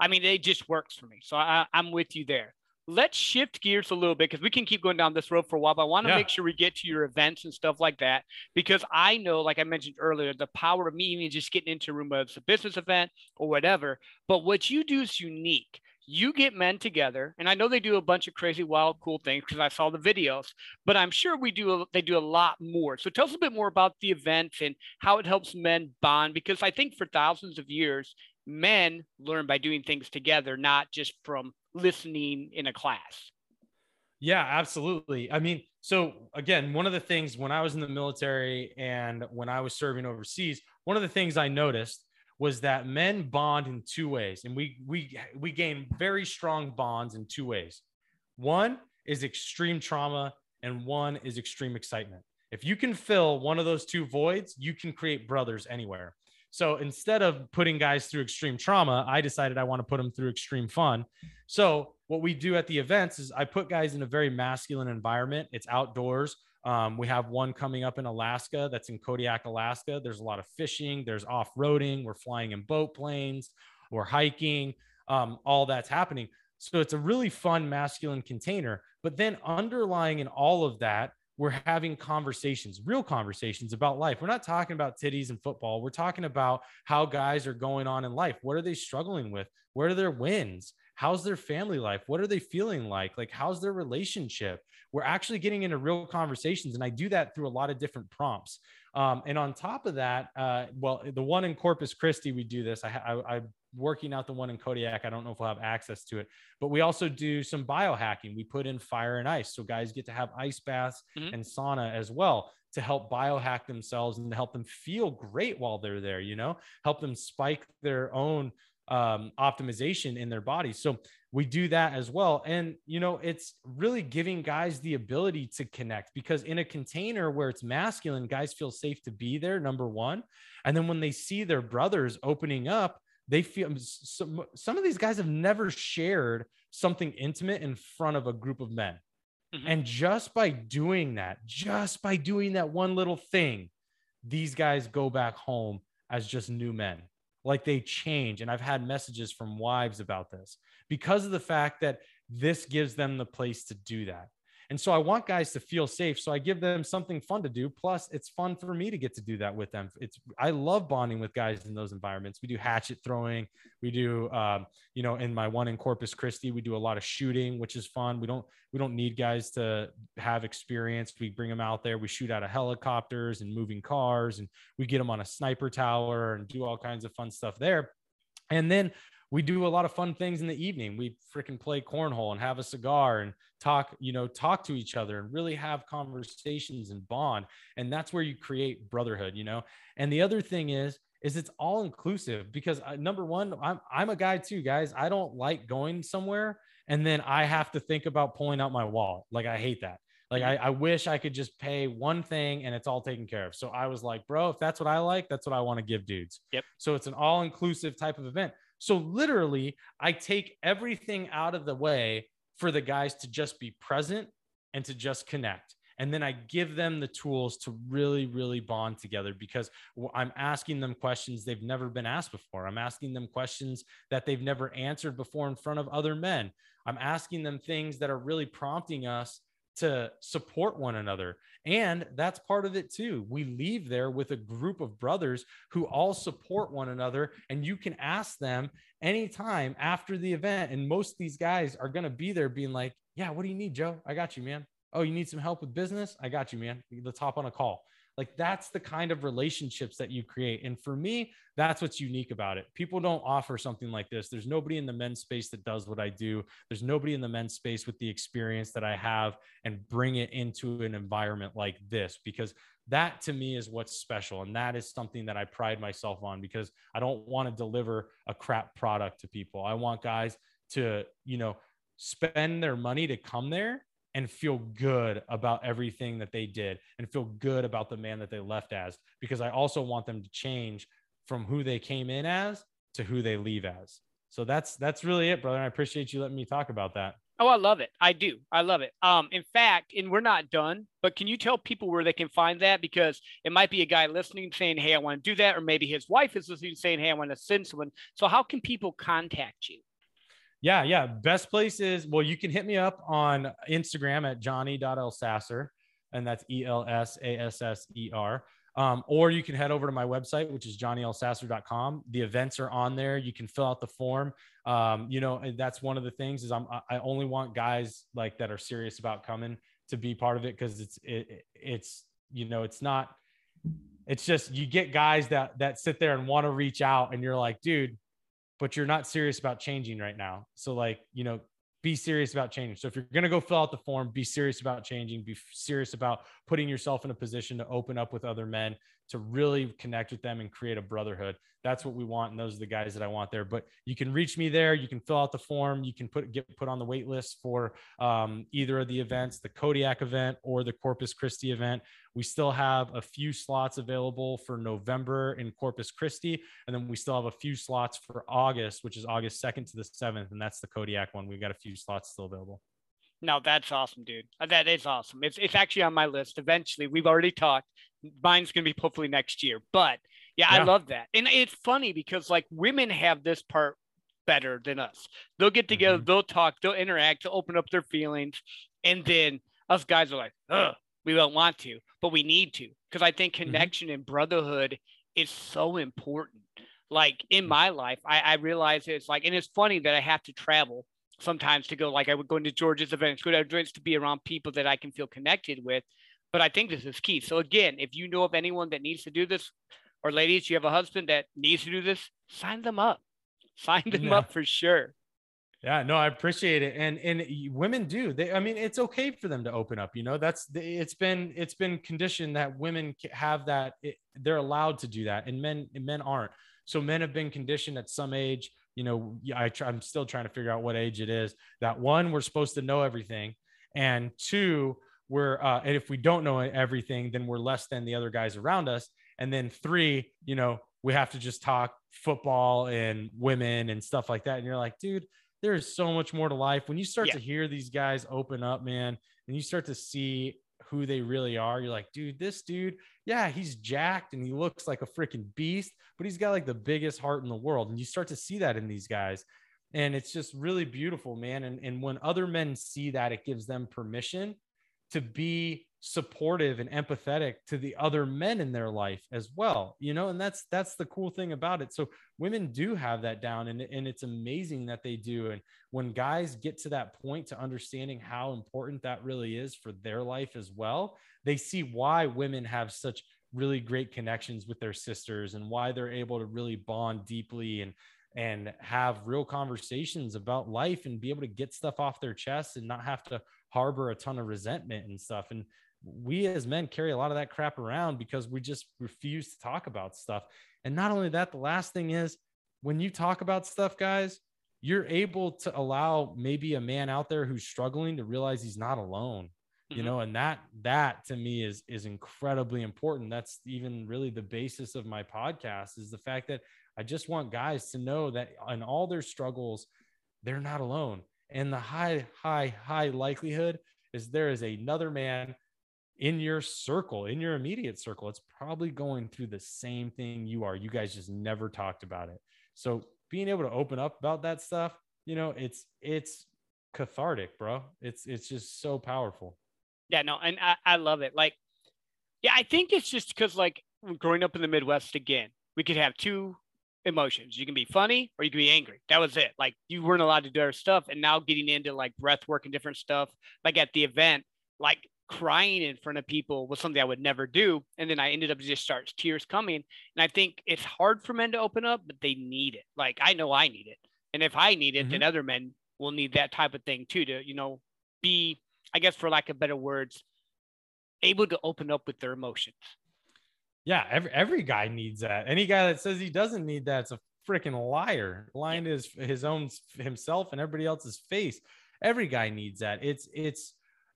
I mean, it just works for me. So I, I'm with you there let's shift gears a little bit because we can keep going down this road for a while, but I want to yeah. make sure we get to your events and stuff like that because I know, like I mentioned earlier, the power of me even just getting into a room, whether it's a business event or whatever. But what you do is unique. You get men together, and I know they do a bunch of crazy, wild, cool things because I saw the videos. But I'm sure we do a, they do a lot more. So tell us a bit more about the event and how it helps men bond. Because I think for thousands of years, men learn by doing things together, not just from listening in a class. Yeah, absolutely. I mean, so again, one of the things when I was in the military and when I was serving overseas, one of the things I noticed was that men bond in two ways and we we we gain very strong bonds in two ways. One is extreme trauma and one is extreme excitement. If you can fill one of those two voids, you can create brothers anywhere. So instead of putting guys through extreme trauma, I decided I want to put them through extreme fun. So what we do at the events is I put guys in a very masculine environment. It's outdoors. Um, we have one coming up in Alaska that's in Kodiak, Alaska. There's a lot of fishing, there's off roading, we're flying in boat planes, we're hiking, um, all that's happening. So it's a really fun masculine container. But then underlying in all of that we're having conversations, real conversations about life. We're not talking about titties and football. We're talking about how guys are going on in life. What are they struggling with? What are their wins? How's their family life? What are they feeling like? Like, how's their relationship? We're actually getting into real conversations. And I do that through a lot of different prompts. Um, and on top of that, uh, well, the one in Corpus Christi, we do this. I, I, I working out the one in Kodiak. I don't know if we'll have access to it, but we also do some biohacking. We put in fire and ice. So guys get to have ice baths mm-hmm. and sauna as well to help biohack themselves and to help them feel great while they're there, you know, help them spike their own um, optimization in their body. So we do that as well. And, you know, it's really giving guys the ability to connect because in a container where it's masculine, guys feel safe to be there, number one. And then when they see their brothers opening up, they feel some, some of these guys have never shared something intimate in front of a group of men. Mm-hmm. And just by doing that, just by doing that one little thing, these guys go back home as just new men. Like they change. And I've had messages from wives about this because of the fact that this gives them the place to do that. And so I want guys to feel safe. So I give them something fun to do. Plus, it's fun for me to get to do that with them. It's I love bonding with guys in those environments. We do hatchet throwing. We do, um, you know, in my one in Corpus Christi, we do a lot of shooting, which is fun. We don't we don't need guys to have experience. We bring them out there. We shoot out of helicopters and moving cars, and we get them on a sniper tower and do all kinds of fun stuff there. And then we do a lot of fun things in the evening. We freaking play cornhole and have a cigar and talk, you know, talk to each other and really have conversations and bond. And that's where you create brotherhood, you know. And the other thing is, is it's all inclusive because uh, number one, I'm I'm a guy too, guys. I don't like going somewhere and then I have to think about pulling out my wallet. Like I hate that. Like. I, I wish I could just pay one thing and it's all taken care of. So I was like, bro, if that's what I like, that's what I want to give dudes. Yep. So it's an all-inclusive type of event. So literally, I take everything out of the way for the guys to just be present and to just connect. And then I give them the tools to really, really bond together because I'm asking them questions they've never been asked before. I'm asking them questions that they've never answered before in front of other men. I'm asking them things that are really prompting us to support one another. And that's part of it too. We leave there with a group of brothers who all support one another. And you can ask them anytime after the event. And most of these guys are going to be there being like, Yeah, what do you need, Joe? I got you, man. Oh, you need some help with business? I got you, man. Let's hop on a call. Like that's the kind of relationships that you create. And for me, that's what's unique about it. People don't offer something like this. There's nobody in the men's space that does what I do. There's nobody in the men's space with the experience that I have and bring it into an environment like this because that to me is what's special. And that is something that I pride myself on because I don't want to deliver a crap product to people. I want guys to, you know, spend their money to come there and feel good about everything that they did and feel good about the man that they left as because I also want them to change from who they came in as to who they leave as. So that's that's really it, brother. I appreciate you letting me talk about that. Oh, I love it. I do. I love it. Um, in fact, and we're not done, but can you tell people where they can find that? Because it might be a guy listening saying, Hey, I want to do that, or maybe his wife is listening saying, Hey, I want to send someone. So how can people contact you? Yeah, yeah. Best place is well, you can hit me up on Instagram at johnny.elsasser, and that's E L S A S S E R. Um, or you can head over to my website, which is johnnyelsasser.com. The events are on there. You can fill out the form. Um, you know, that's one of the things is I'm I only want guys like that are serious about coming to be part of it because it's it, it's you know it's not it's just you get guys that that sit there and want to reach out and you're like dude but you're not serious about changing right now. So like you know be serious about changing. So if you're going to go fill out the form be serious about changing be serious about putting yourself in a position to open up with other men to really connect with them and create a brotherhood that's what we want and those are the guys that i want there but you can reach me there you can fill out the form you can put get put on the wait list for um, either of the events the kodiak event or the corpus christi event we still have a few slots available for november in corpus christi and then we still have a few slots for august which is august 2nd to the 7th and that's the kodiak one we've got a few slots still available No, that's awesome, dude. That is awesome. It's it's actually on my list. Eventually, we've already talked. Mine's gonna be hopefully next year. But yeah, I love that. And it's funny because like women have this part better than us. They'll get together, Mhm. they'll talk, they'll interact, they'll open up their feelings, and then us guys are like, Ugh, we don't want to, but we need to. Because I think Mm-hmm. connection and brotherhood is so important. Like in Mm. my life, I, I realize it's like, and it's funny that I have to travel sometimes to go like I would go into George's events, go to events to be around people that I can feel connected with. But I think this is key. So again, if you know of anyone that needs to do this, or ladies, you have a husband that needs to do this, sign them up. [laughs] Sign them Yeah. up for sure. Yeah, no, I appreciate it, and and women do. They, I mean, it's okay for them to open up. You know, that's the- it's been it's been conditioned that women have that. It, they're allowed to do that, and men and men aren't. So men have been conditioned at some age. You know, I try, I'm still trying to figure out what age it is. That one, we're supposed to know everything, and two, we're uh, and if we don't know everything, then we're less than the other guys around us. And then three, you know, we have to just talk football and women and stuff like that. And you're like, dude there is so much more to life when you start Yeah. to hear these guys open up man and you start to see who they really are you're like dude this dude yeah he's jacked and he looks like a freaking beast but he's got like the biggest heart in the world and you start to see that in these guys and it's just really beautiful man and, and when other men see that it gives them permission to be supportive and empathetic to the other men in their life as well you know and that's that's the cool thing about it. So women do have that down and, and it's amazing that they do. And when guys get to that point to understanding how important that really is for their life as well they see why women have such really great connections with their sisters and why they're able to really bond deeply and and have real conversations about life and be able to get stuff off their chest and not have to harbor a ton of resentment and stuff and we as men carry a lot of that crap around because we just refuse to talk about stuff and not only that, the last thing is when you talk about stuff, guys, you're able to allow maybe a man out there who's struggling to realize he's not alone. you Mhm. know and that that to me is is incredibly important that's even really the basis of my podcast is the fact that i just want guys to know that in all their struggles they're not alone and the high high high likelihood is there is another man in your circle in your immediate circle. It's probably going through the same thing you are. You guys just never talked about it. So being able to open up about that stuff you know it's it's cathartic bro. It's it's just so powerful. Yeah, no, and I, I love it. Like, yeah, I think it's just because like growing up in the Midwest again, we could have two emotions. You can be funny or you can be angry. That was it. Like you weren't allowed to do other stuff. And now getting into like breath work and different stuff, like at the event, like crying in front of people was something I would never do. And then I ended up just starts tears coming. And I think it's hard for men to open up, but they need it. Like I know I need it. And if I need it, then mm-hmm. other men will need that type of thing too, to, you know, be, I guess for lack of better words, able to open up with their emotions. Yeah, every every guy needs that. Any guy that says he doesn't need that's a freaking liar, lying to his his own himself and everybody else's face. Every guy needs that. It's it's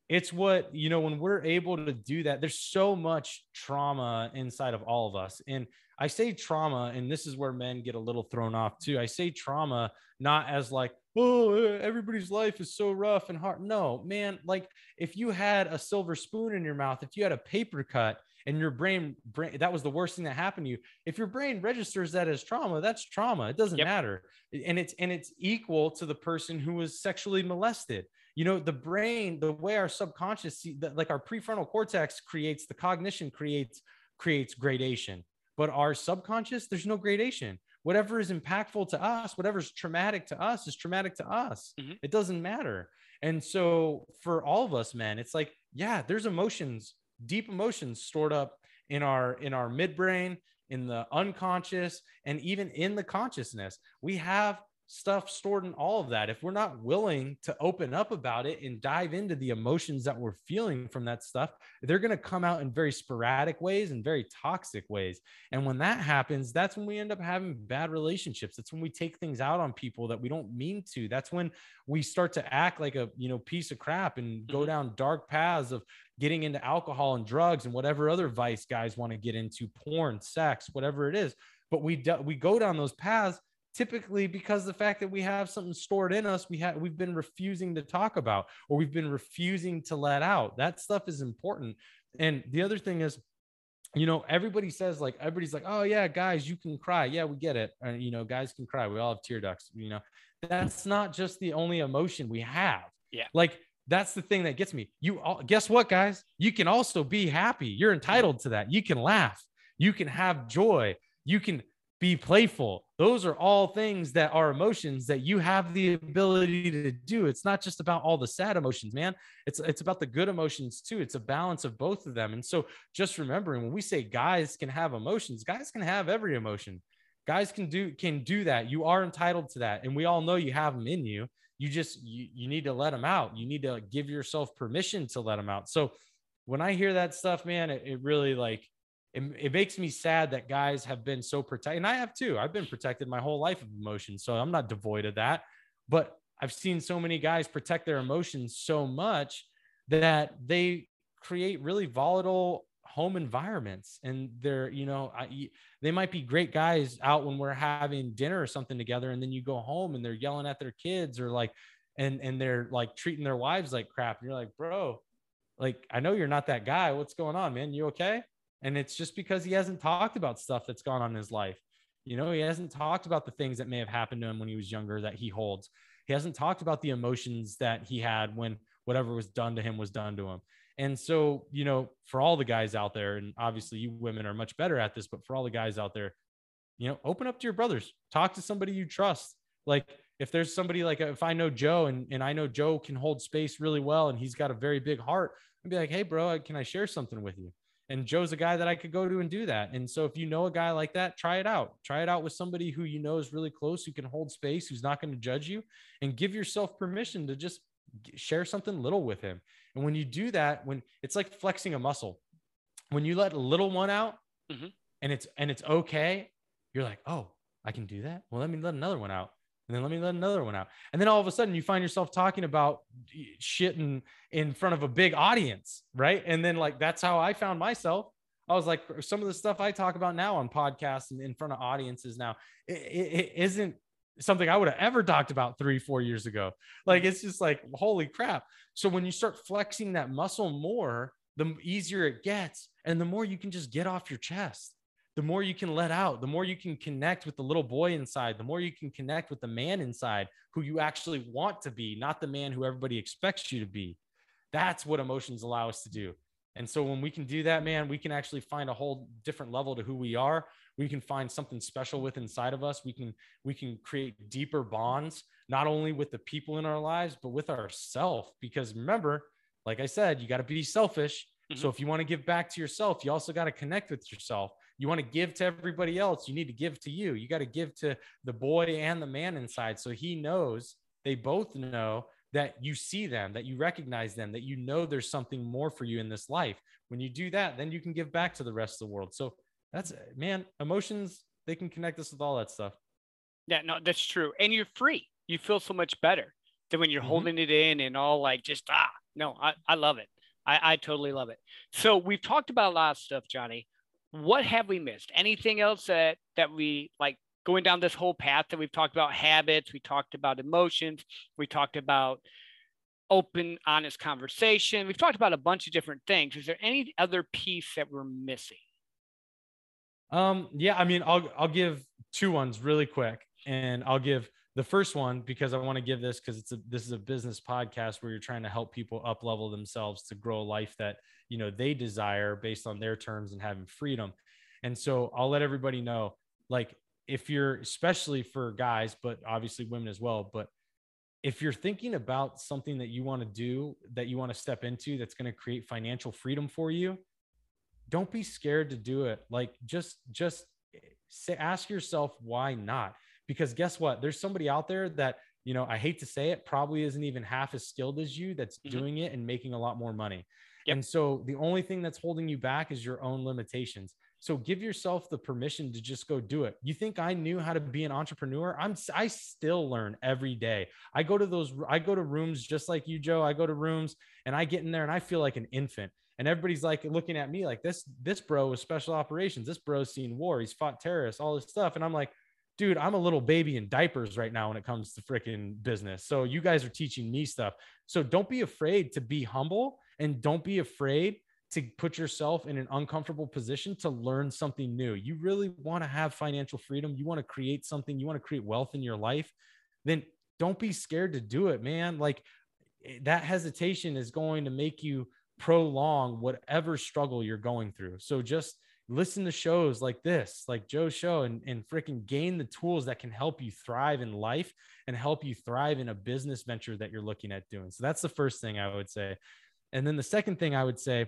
it's what you know when we're able to do that. There's so much trauma inside of all of us, and I say trauma, and this is where men get a little thrown off too. I say trauma not as like oh eh, everybody's life is so rough and hard. No, man, like if you had a silver spoon in your mouth, if you had a paper cut and your brain, brain that was the worst thing that happened to you. If your brain registers that as trauma that's trauma. It doesn't Yep. matter. And it's and it's equal to the person who was sexually molested. You know the brain the way our subconscious see, the, like our prefrontal cortex creates the cognition creates creates gradation. But our subconscious there's no gradation. Whatever is impactful to us whatever's traumatic to us is traumatic to us. Mhm. it doesn't matter. And so for all of us man it's like yeah there's emotions deep emotions stored up in our in our midbrain in the unconscious and even in the consciousness. We have stuff stored in all of that if we're not willing to open up about it and dive into the emotions that we're feeling from that stuff they're going to come out in very sporadic ways and very toxic ways. And when that happens that's when we end up having bad relationships. That's when we take things out on people that we don't mean to. That's when we start to act like a you know piece of crap and go Mhm. down dark paths of getting into alcohol and drugs and whatever other vice guys want to get into porn sex whatever it is. But we do, we go down those paths typically because the fact that we have something stored in us we have we've been refusing to talk about or we've been refusing to let out. That stuff is important. And the other thing is you know everybody says like everybody's like oh yeah guys you can cry. Yeah we get it. And you know guys can cry. We all have tear ducts you know. That's not just the only emotion we have. Yeah. like that's the thing that gets me. You all guess what guys? You can also be happy. You're entitled to that. You can laugh. You can have joy. You can be playful. Those are all things that are emotions that you have the ability to do. It's not just about all the sad emotions man. It's it's about the good emotions too. It's a balance of both of them. And so just remembering when we say guys can have emotions guys can have every emotion. Guys can do can do that. You are entitled to that. And we all know you have them in you. You just you, you need to let them out. You need to give yourself permission to let them out. So when i hear that stuff man it, it really like it, it makes me sad that guys have been so protected and i have too. I've been protected my whole life of emotions so i'm not devoid of that. But i've seen so many guys protect their emotions so much that they create really volatile home environments and they're you know I, they might be great guys out when we're having dinner or something together and then you go home and they're yelling at their kids or like and and they're like treating their wives like crap and you're like bro like i know you're not that guy. What's going on man? You okay and it's just because he hasn't talked about stuff that's gone on in his life. You know he hasn't talked about the things that may have happened to him when he was younger that he holds. He hasn't talked about the emotions that he had when whatever was done to him was done to him. And so you know for all the guys out there and obviously you women are much better at this but for all the guys out there you know open up to your brothers. Talk to somebody you trust. Like if there's somebody like if i know joe and, and i know joe can hold space really well and he's got a very big heart i'd be like hey bro can i share something with you and joe's a guy that i could go to and do that. And so if you know a guy like that try it out. Try it out with somebody who you know is really close who can hold space who's not going to judge you and give yourself permission to just share something little with him. And when you do that when it's like flexing a muscle. When you let a little one out Mhm. and it's and it's okay you're like oh i can do that? Well let me let another one out and then let me let another one out. And then all of a sudden you find yourself talking about shit in, front of a big audience, right? And then like that's how I found myself. I was like, some of the stuff I talk about now on podcasts and in front of audiences now, it, it isn't something I would have ever talked about three, four years ago. Like it's just like, holy crap. So when you start flexing that muscle more, the easier it gets, and the more you can just get off your chest the more you can let out, the more you can connect with the little boy inside, the more you can connect with the man inside who you actually want to be, not the man who everybody expects you to be. That's what emotions allow us to do. And so when we can do that, man, we can actually find a whole different level to who we are. We can find something special with inside of us. We can we can create deeper bonds not only with the people in our lives but with ourself because remember, like I said, you got to be selfish. Mm-hmm. So if you want to give back to yourself, you also got to connect with yourself you want to give to everybody else you need to give to you. You got to give to the boy and the man inside. So he knows they both know that you see them that you recognize them that you know there's something more for you in this life. When you do that then you can give back to the rest of the world. So that's man emotions they can connect us with all that stuff. Yeah no that's true. And you're free. You feel so much better than when you're mm-hmm. holding it in and all like just ah no i, I love it. I, I totally love it. So we've talked about a lot of stuff johnny what have we missed? Anything else that that we like going down this whole path that we've talked about habits, we talked about emotions, we talked about open, honest conversation. We've talked about a bunch of different things. Is there any other piece that we're missing? Um, yeah, I mean, I'll I'll give two ones really quick, and I'll give the first one because I want to give this because it's a this is a business podcast where you're trying to help people up level themselves to grow a life that you know they desire based on their terms and having freedom. And so I'll let everybody know, like if you're especially for guys, but obviously women as well, but if you're thinking about something that you want to do that you want to step into that's going to create financial freedom for you, don't be scared to do it. Like just just eh, say ask yourself why not because guess what? There's somebody out there that, you know, I hate to say it, probably isn't even half as skilled as you that's mm-hmm. doing it and making a lot more money. Yep. And so the only thing that's holding you back is your own limitations. So give yourself the permission to just go do it. You think I knew how to be an entrepreneur? I'm I still learn every day. I go to those I go to rooms just like you Joe. I go to rooms and I get in there and I feel like an infant. And everybody's like looking at me like this this bro was special operations. This bro's seen war. He's fought terrorists, all this stuff and I'm like dude, I'm a little baby in diapers right now when it comes to freaking business. So you guys are teaching me stuff. So don't be afraid to be humble and don't be afraid to put yourself in an uncomfortable position to learn something new. You really want to have financial freedom, you want to create something, you want to create wealth in your life, then don't be scared to do it, man. Like eh, that hesitation is going to make you prolong whatever struggle you're going through. So just listen to shows like this, like Joe's show, and, and freaking gain the tools that can help you thrive in life and help you thrive in a business venture that you're looking at doing. So that's the first thing I would say. And then the second thing I would say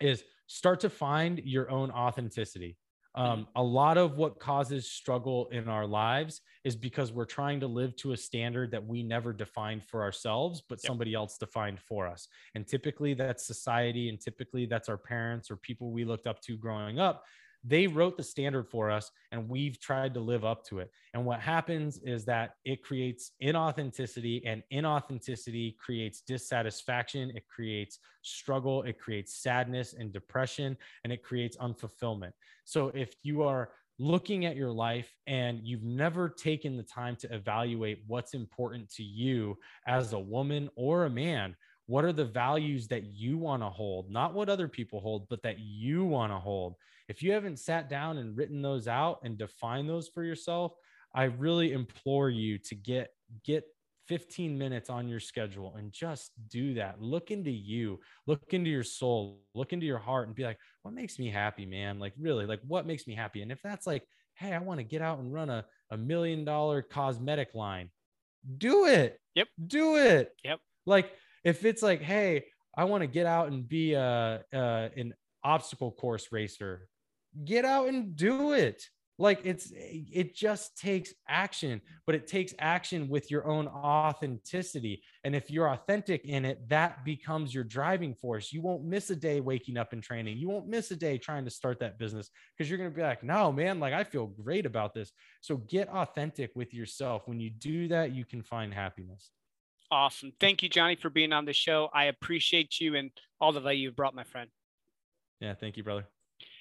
is start to find your own authenticity. Um, a lot of what causes struggle in our lives is because we're trying to live to a standard that we never defined for ourselves, but yep. somebody else defined for us. And typically that's society, and typically that's our parents or people we looked up to growing up they wrote the standard for us and we've tried to live up to it. And what happens is that it creates inauthenticity, and inauthenticity creates dissatisfaction, it creates struggle, it creates sadness and depression, and it creates unfulfillment. So if you are looking at your life and you've never taken the time to evaluate what's important to you as a woman or a man, what are the values that you want to hold, not what other people hold, but that you want to hold? If you haven't sat down and written those out and defined those for yourself, I really implore you to get get 15 minutes on your schedule and just do that. Look into you, look into your soul, look into your heart and be like, what makes me happy, man? Like, really, like, what makes me happy? And if that's like, hey, I want to get out and run a, a million dollar cosmetic line, do it. Yep. Do it. Yep. Like, if it's like, hey, I want to get out and be a, an obstacle course racer, get out and do it. like it's it just takes action but it takes action with your own authenticity. And if you're authentic in it that becomes your driving force. You won't miss a day waking up and training. You won't miss a day trying to start that business because you're to be like no man like i feel great about this. So get authentic with yourself. When you do that you can find happiness awesome thank you johnny for being on the show i appreciate you and all the value you've brought my friend yeah thank you brother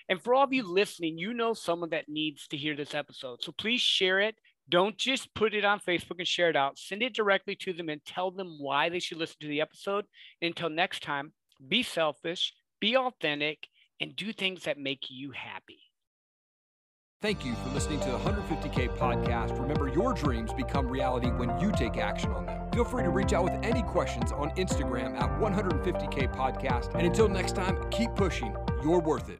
and for all of you listening, you know someone that needs to hear this episode. So please share it. Don't just put it on Facebook and share it out. Send it directly to them and tell them why they should listen to the episode. Until next time, be selfish, be authentic, and do things that make you happy. Thank you for listening to the 150K podcast. Remember, your dreams become reality when you take action on them. Feel free to reach out with any questions on Instagram at 150K podcast. And until next time, keep pushing. You're worth it.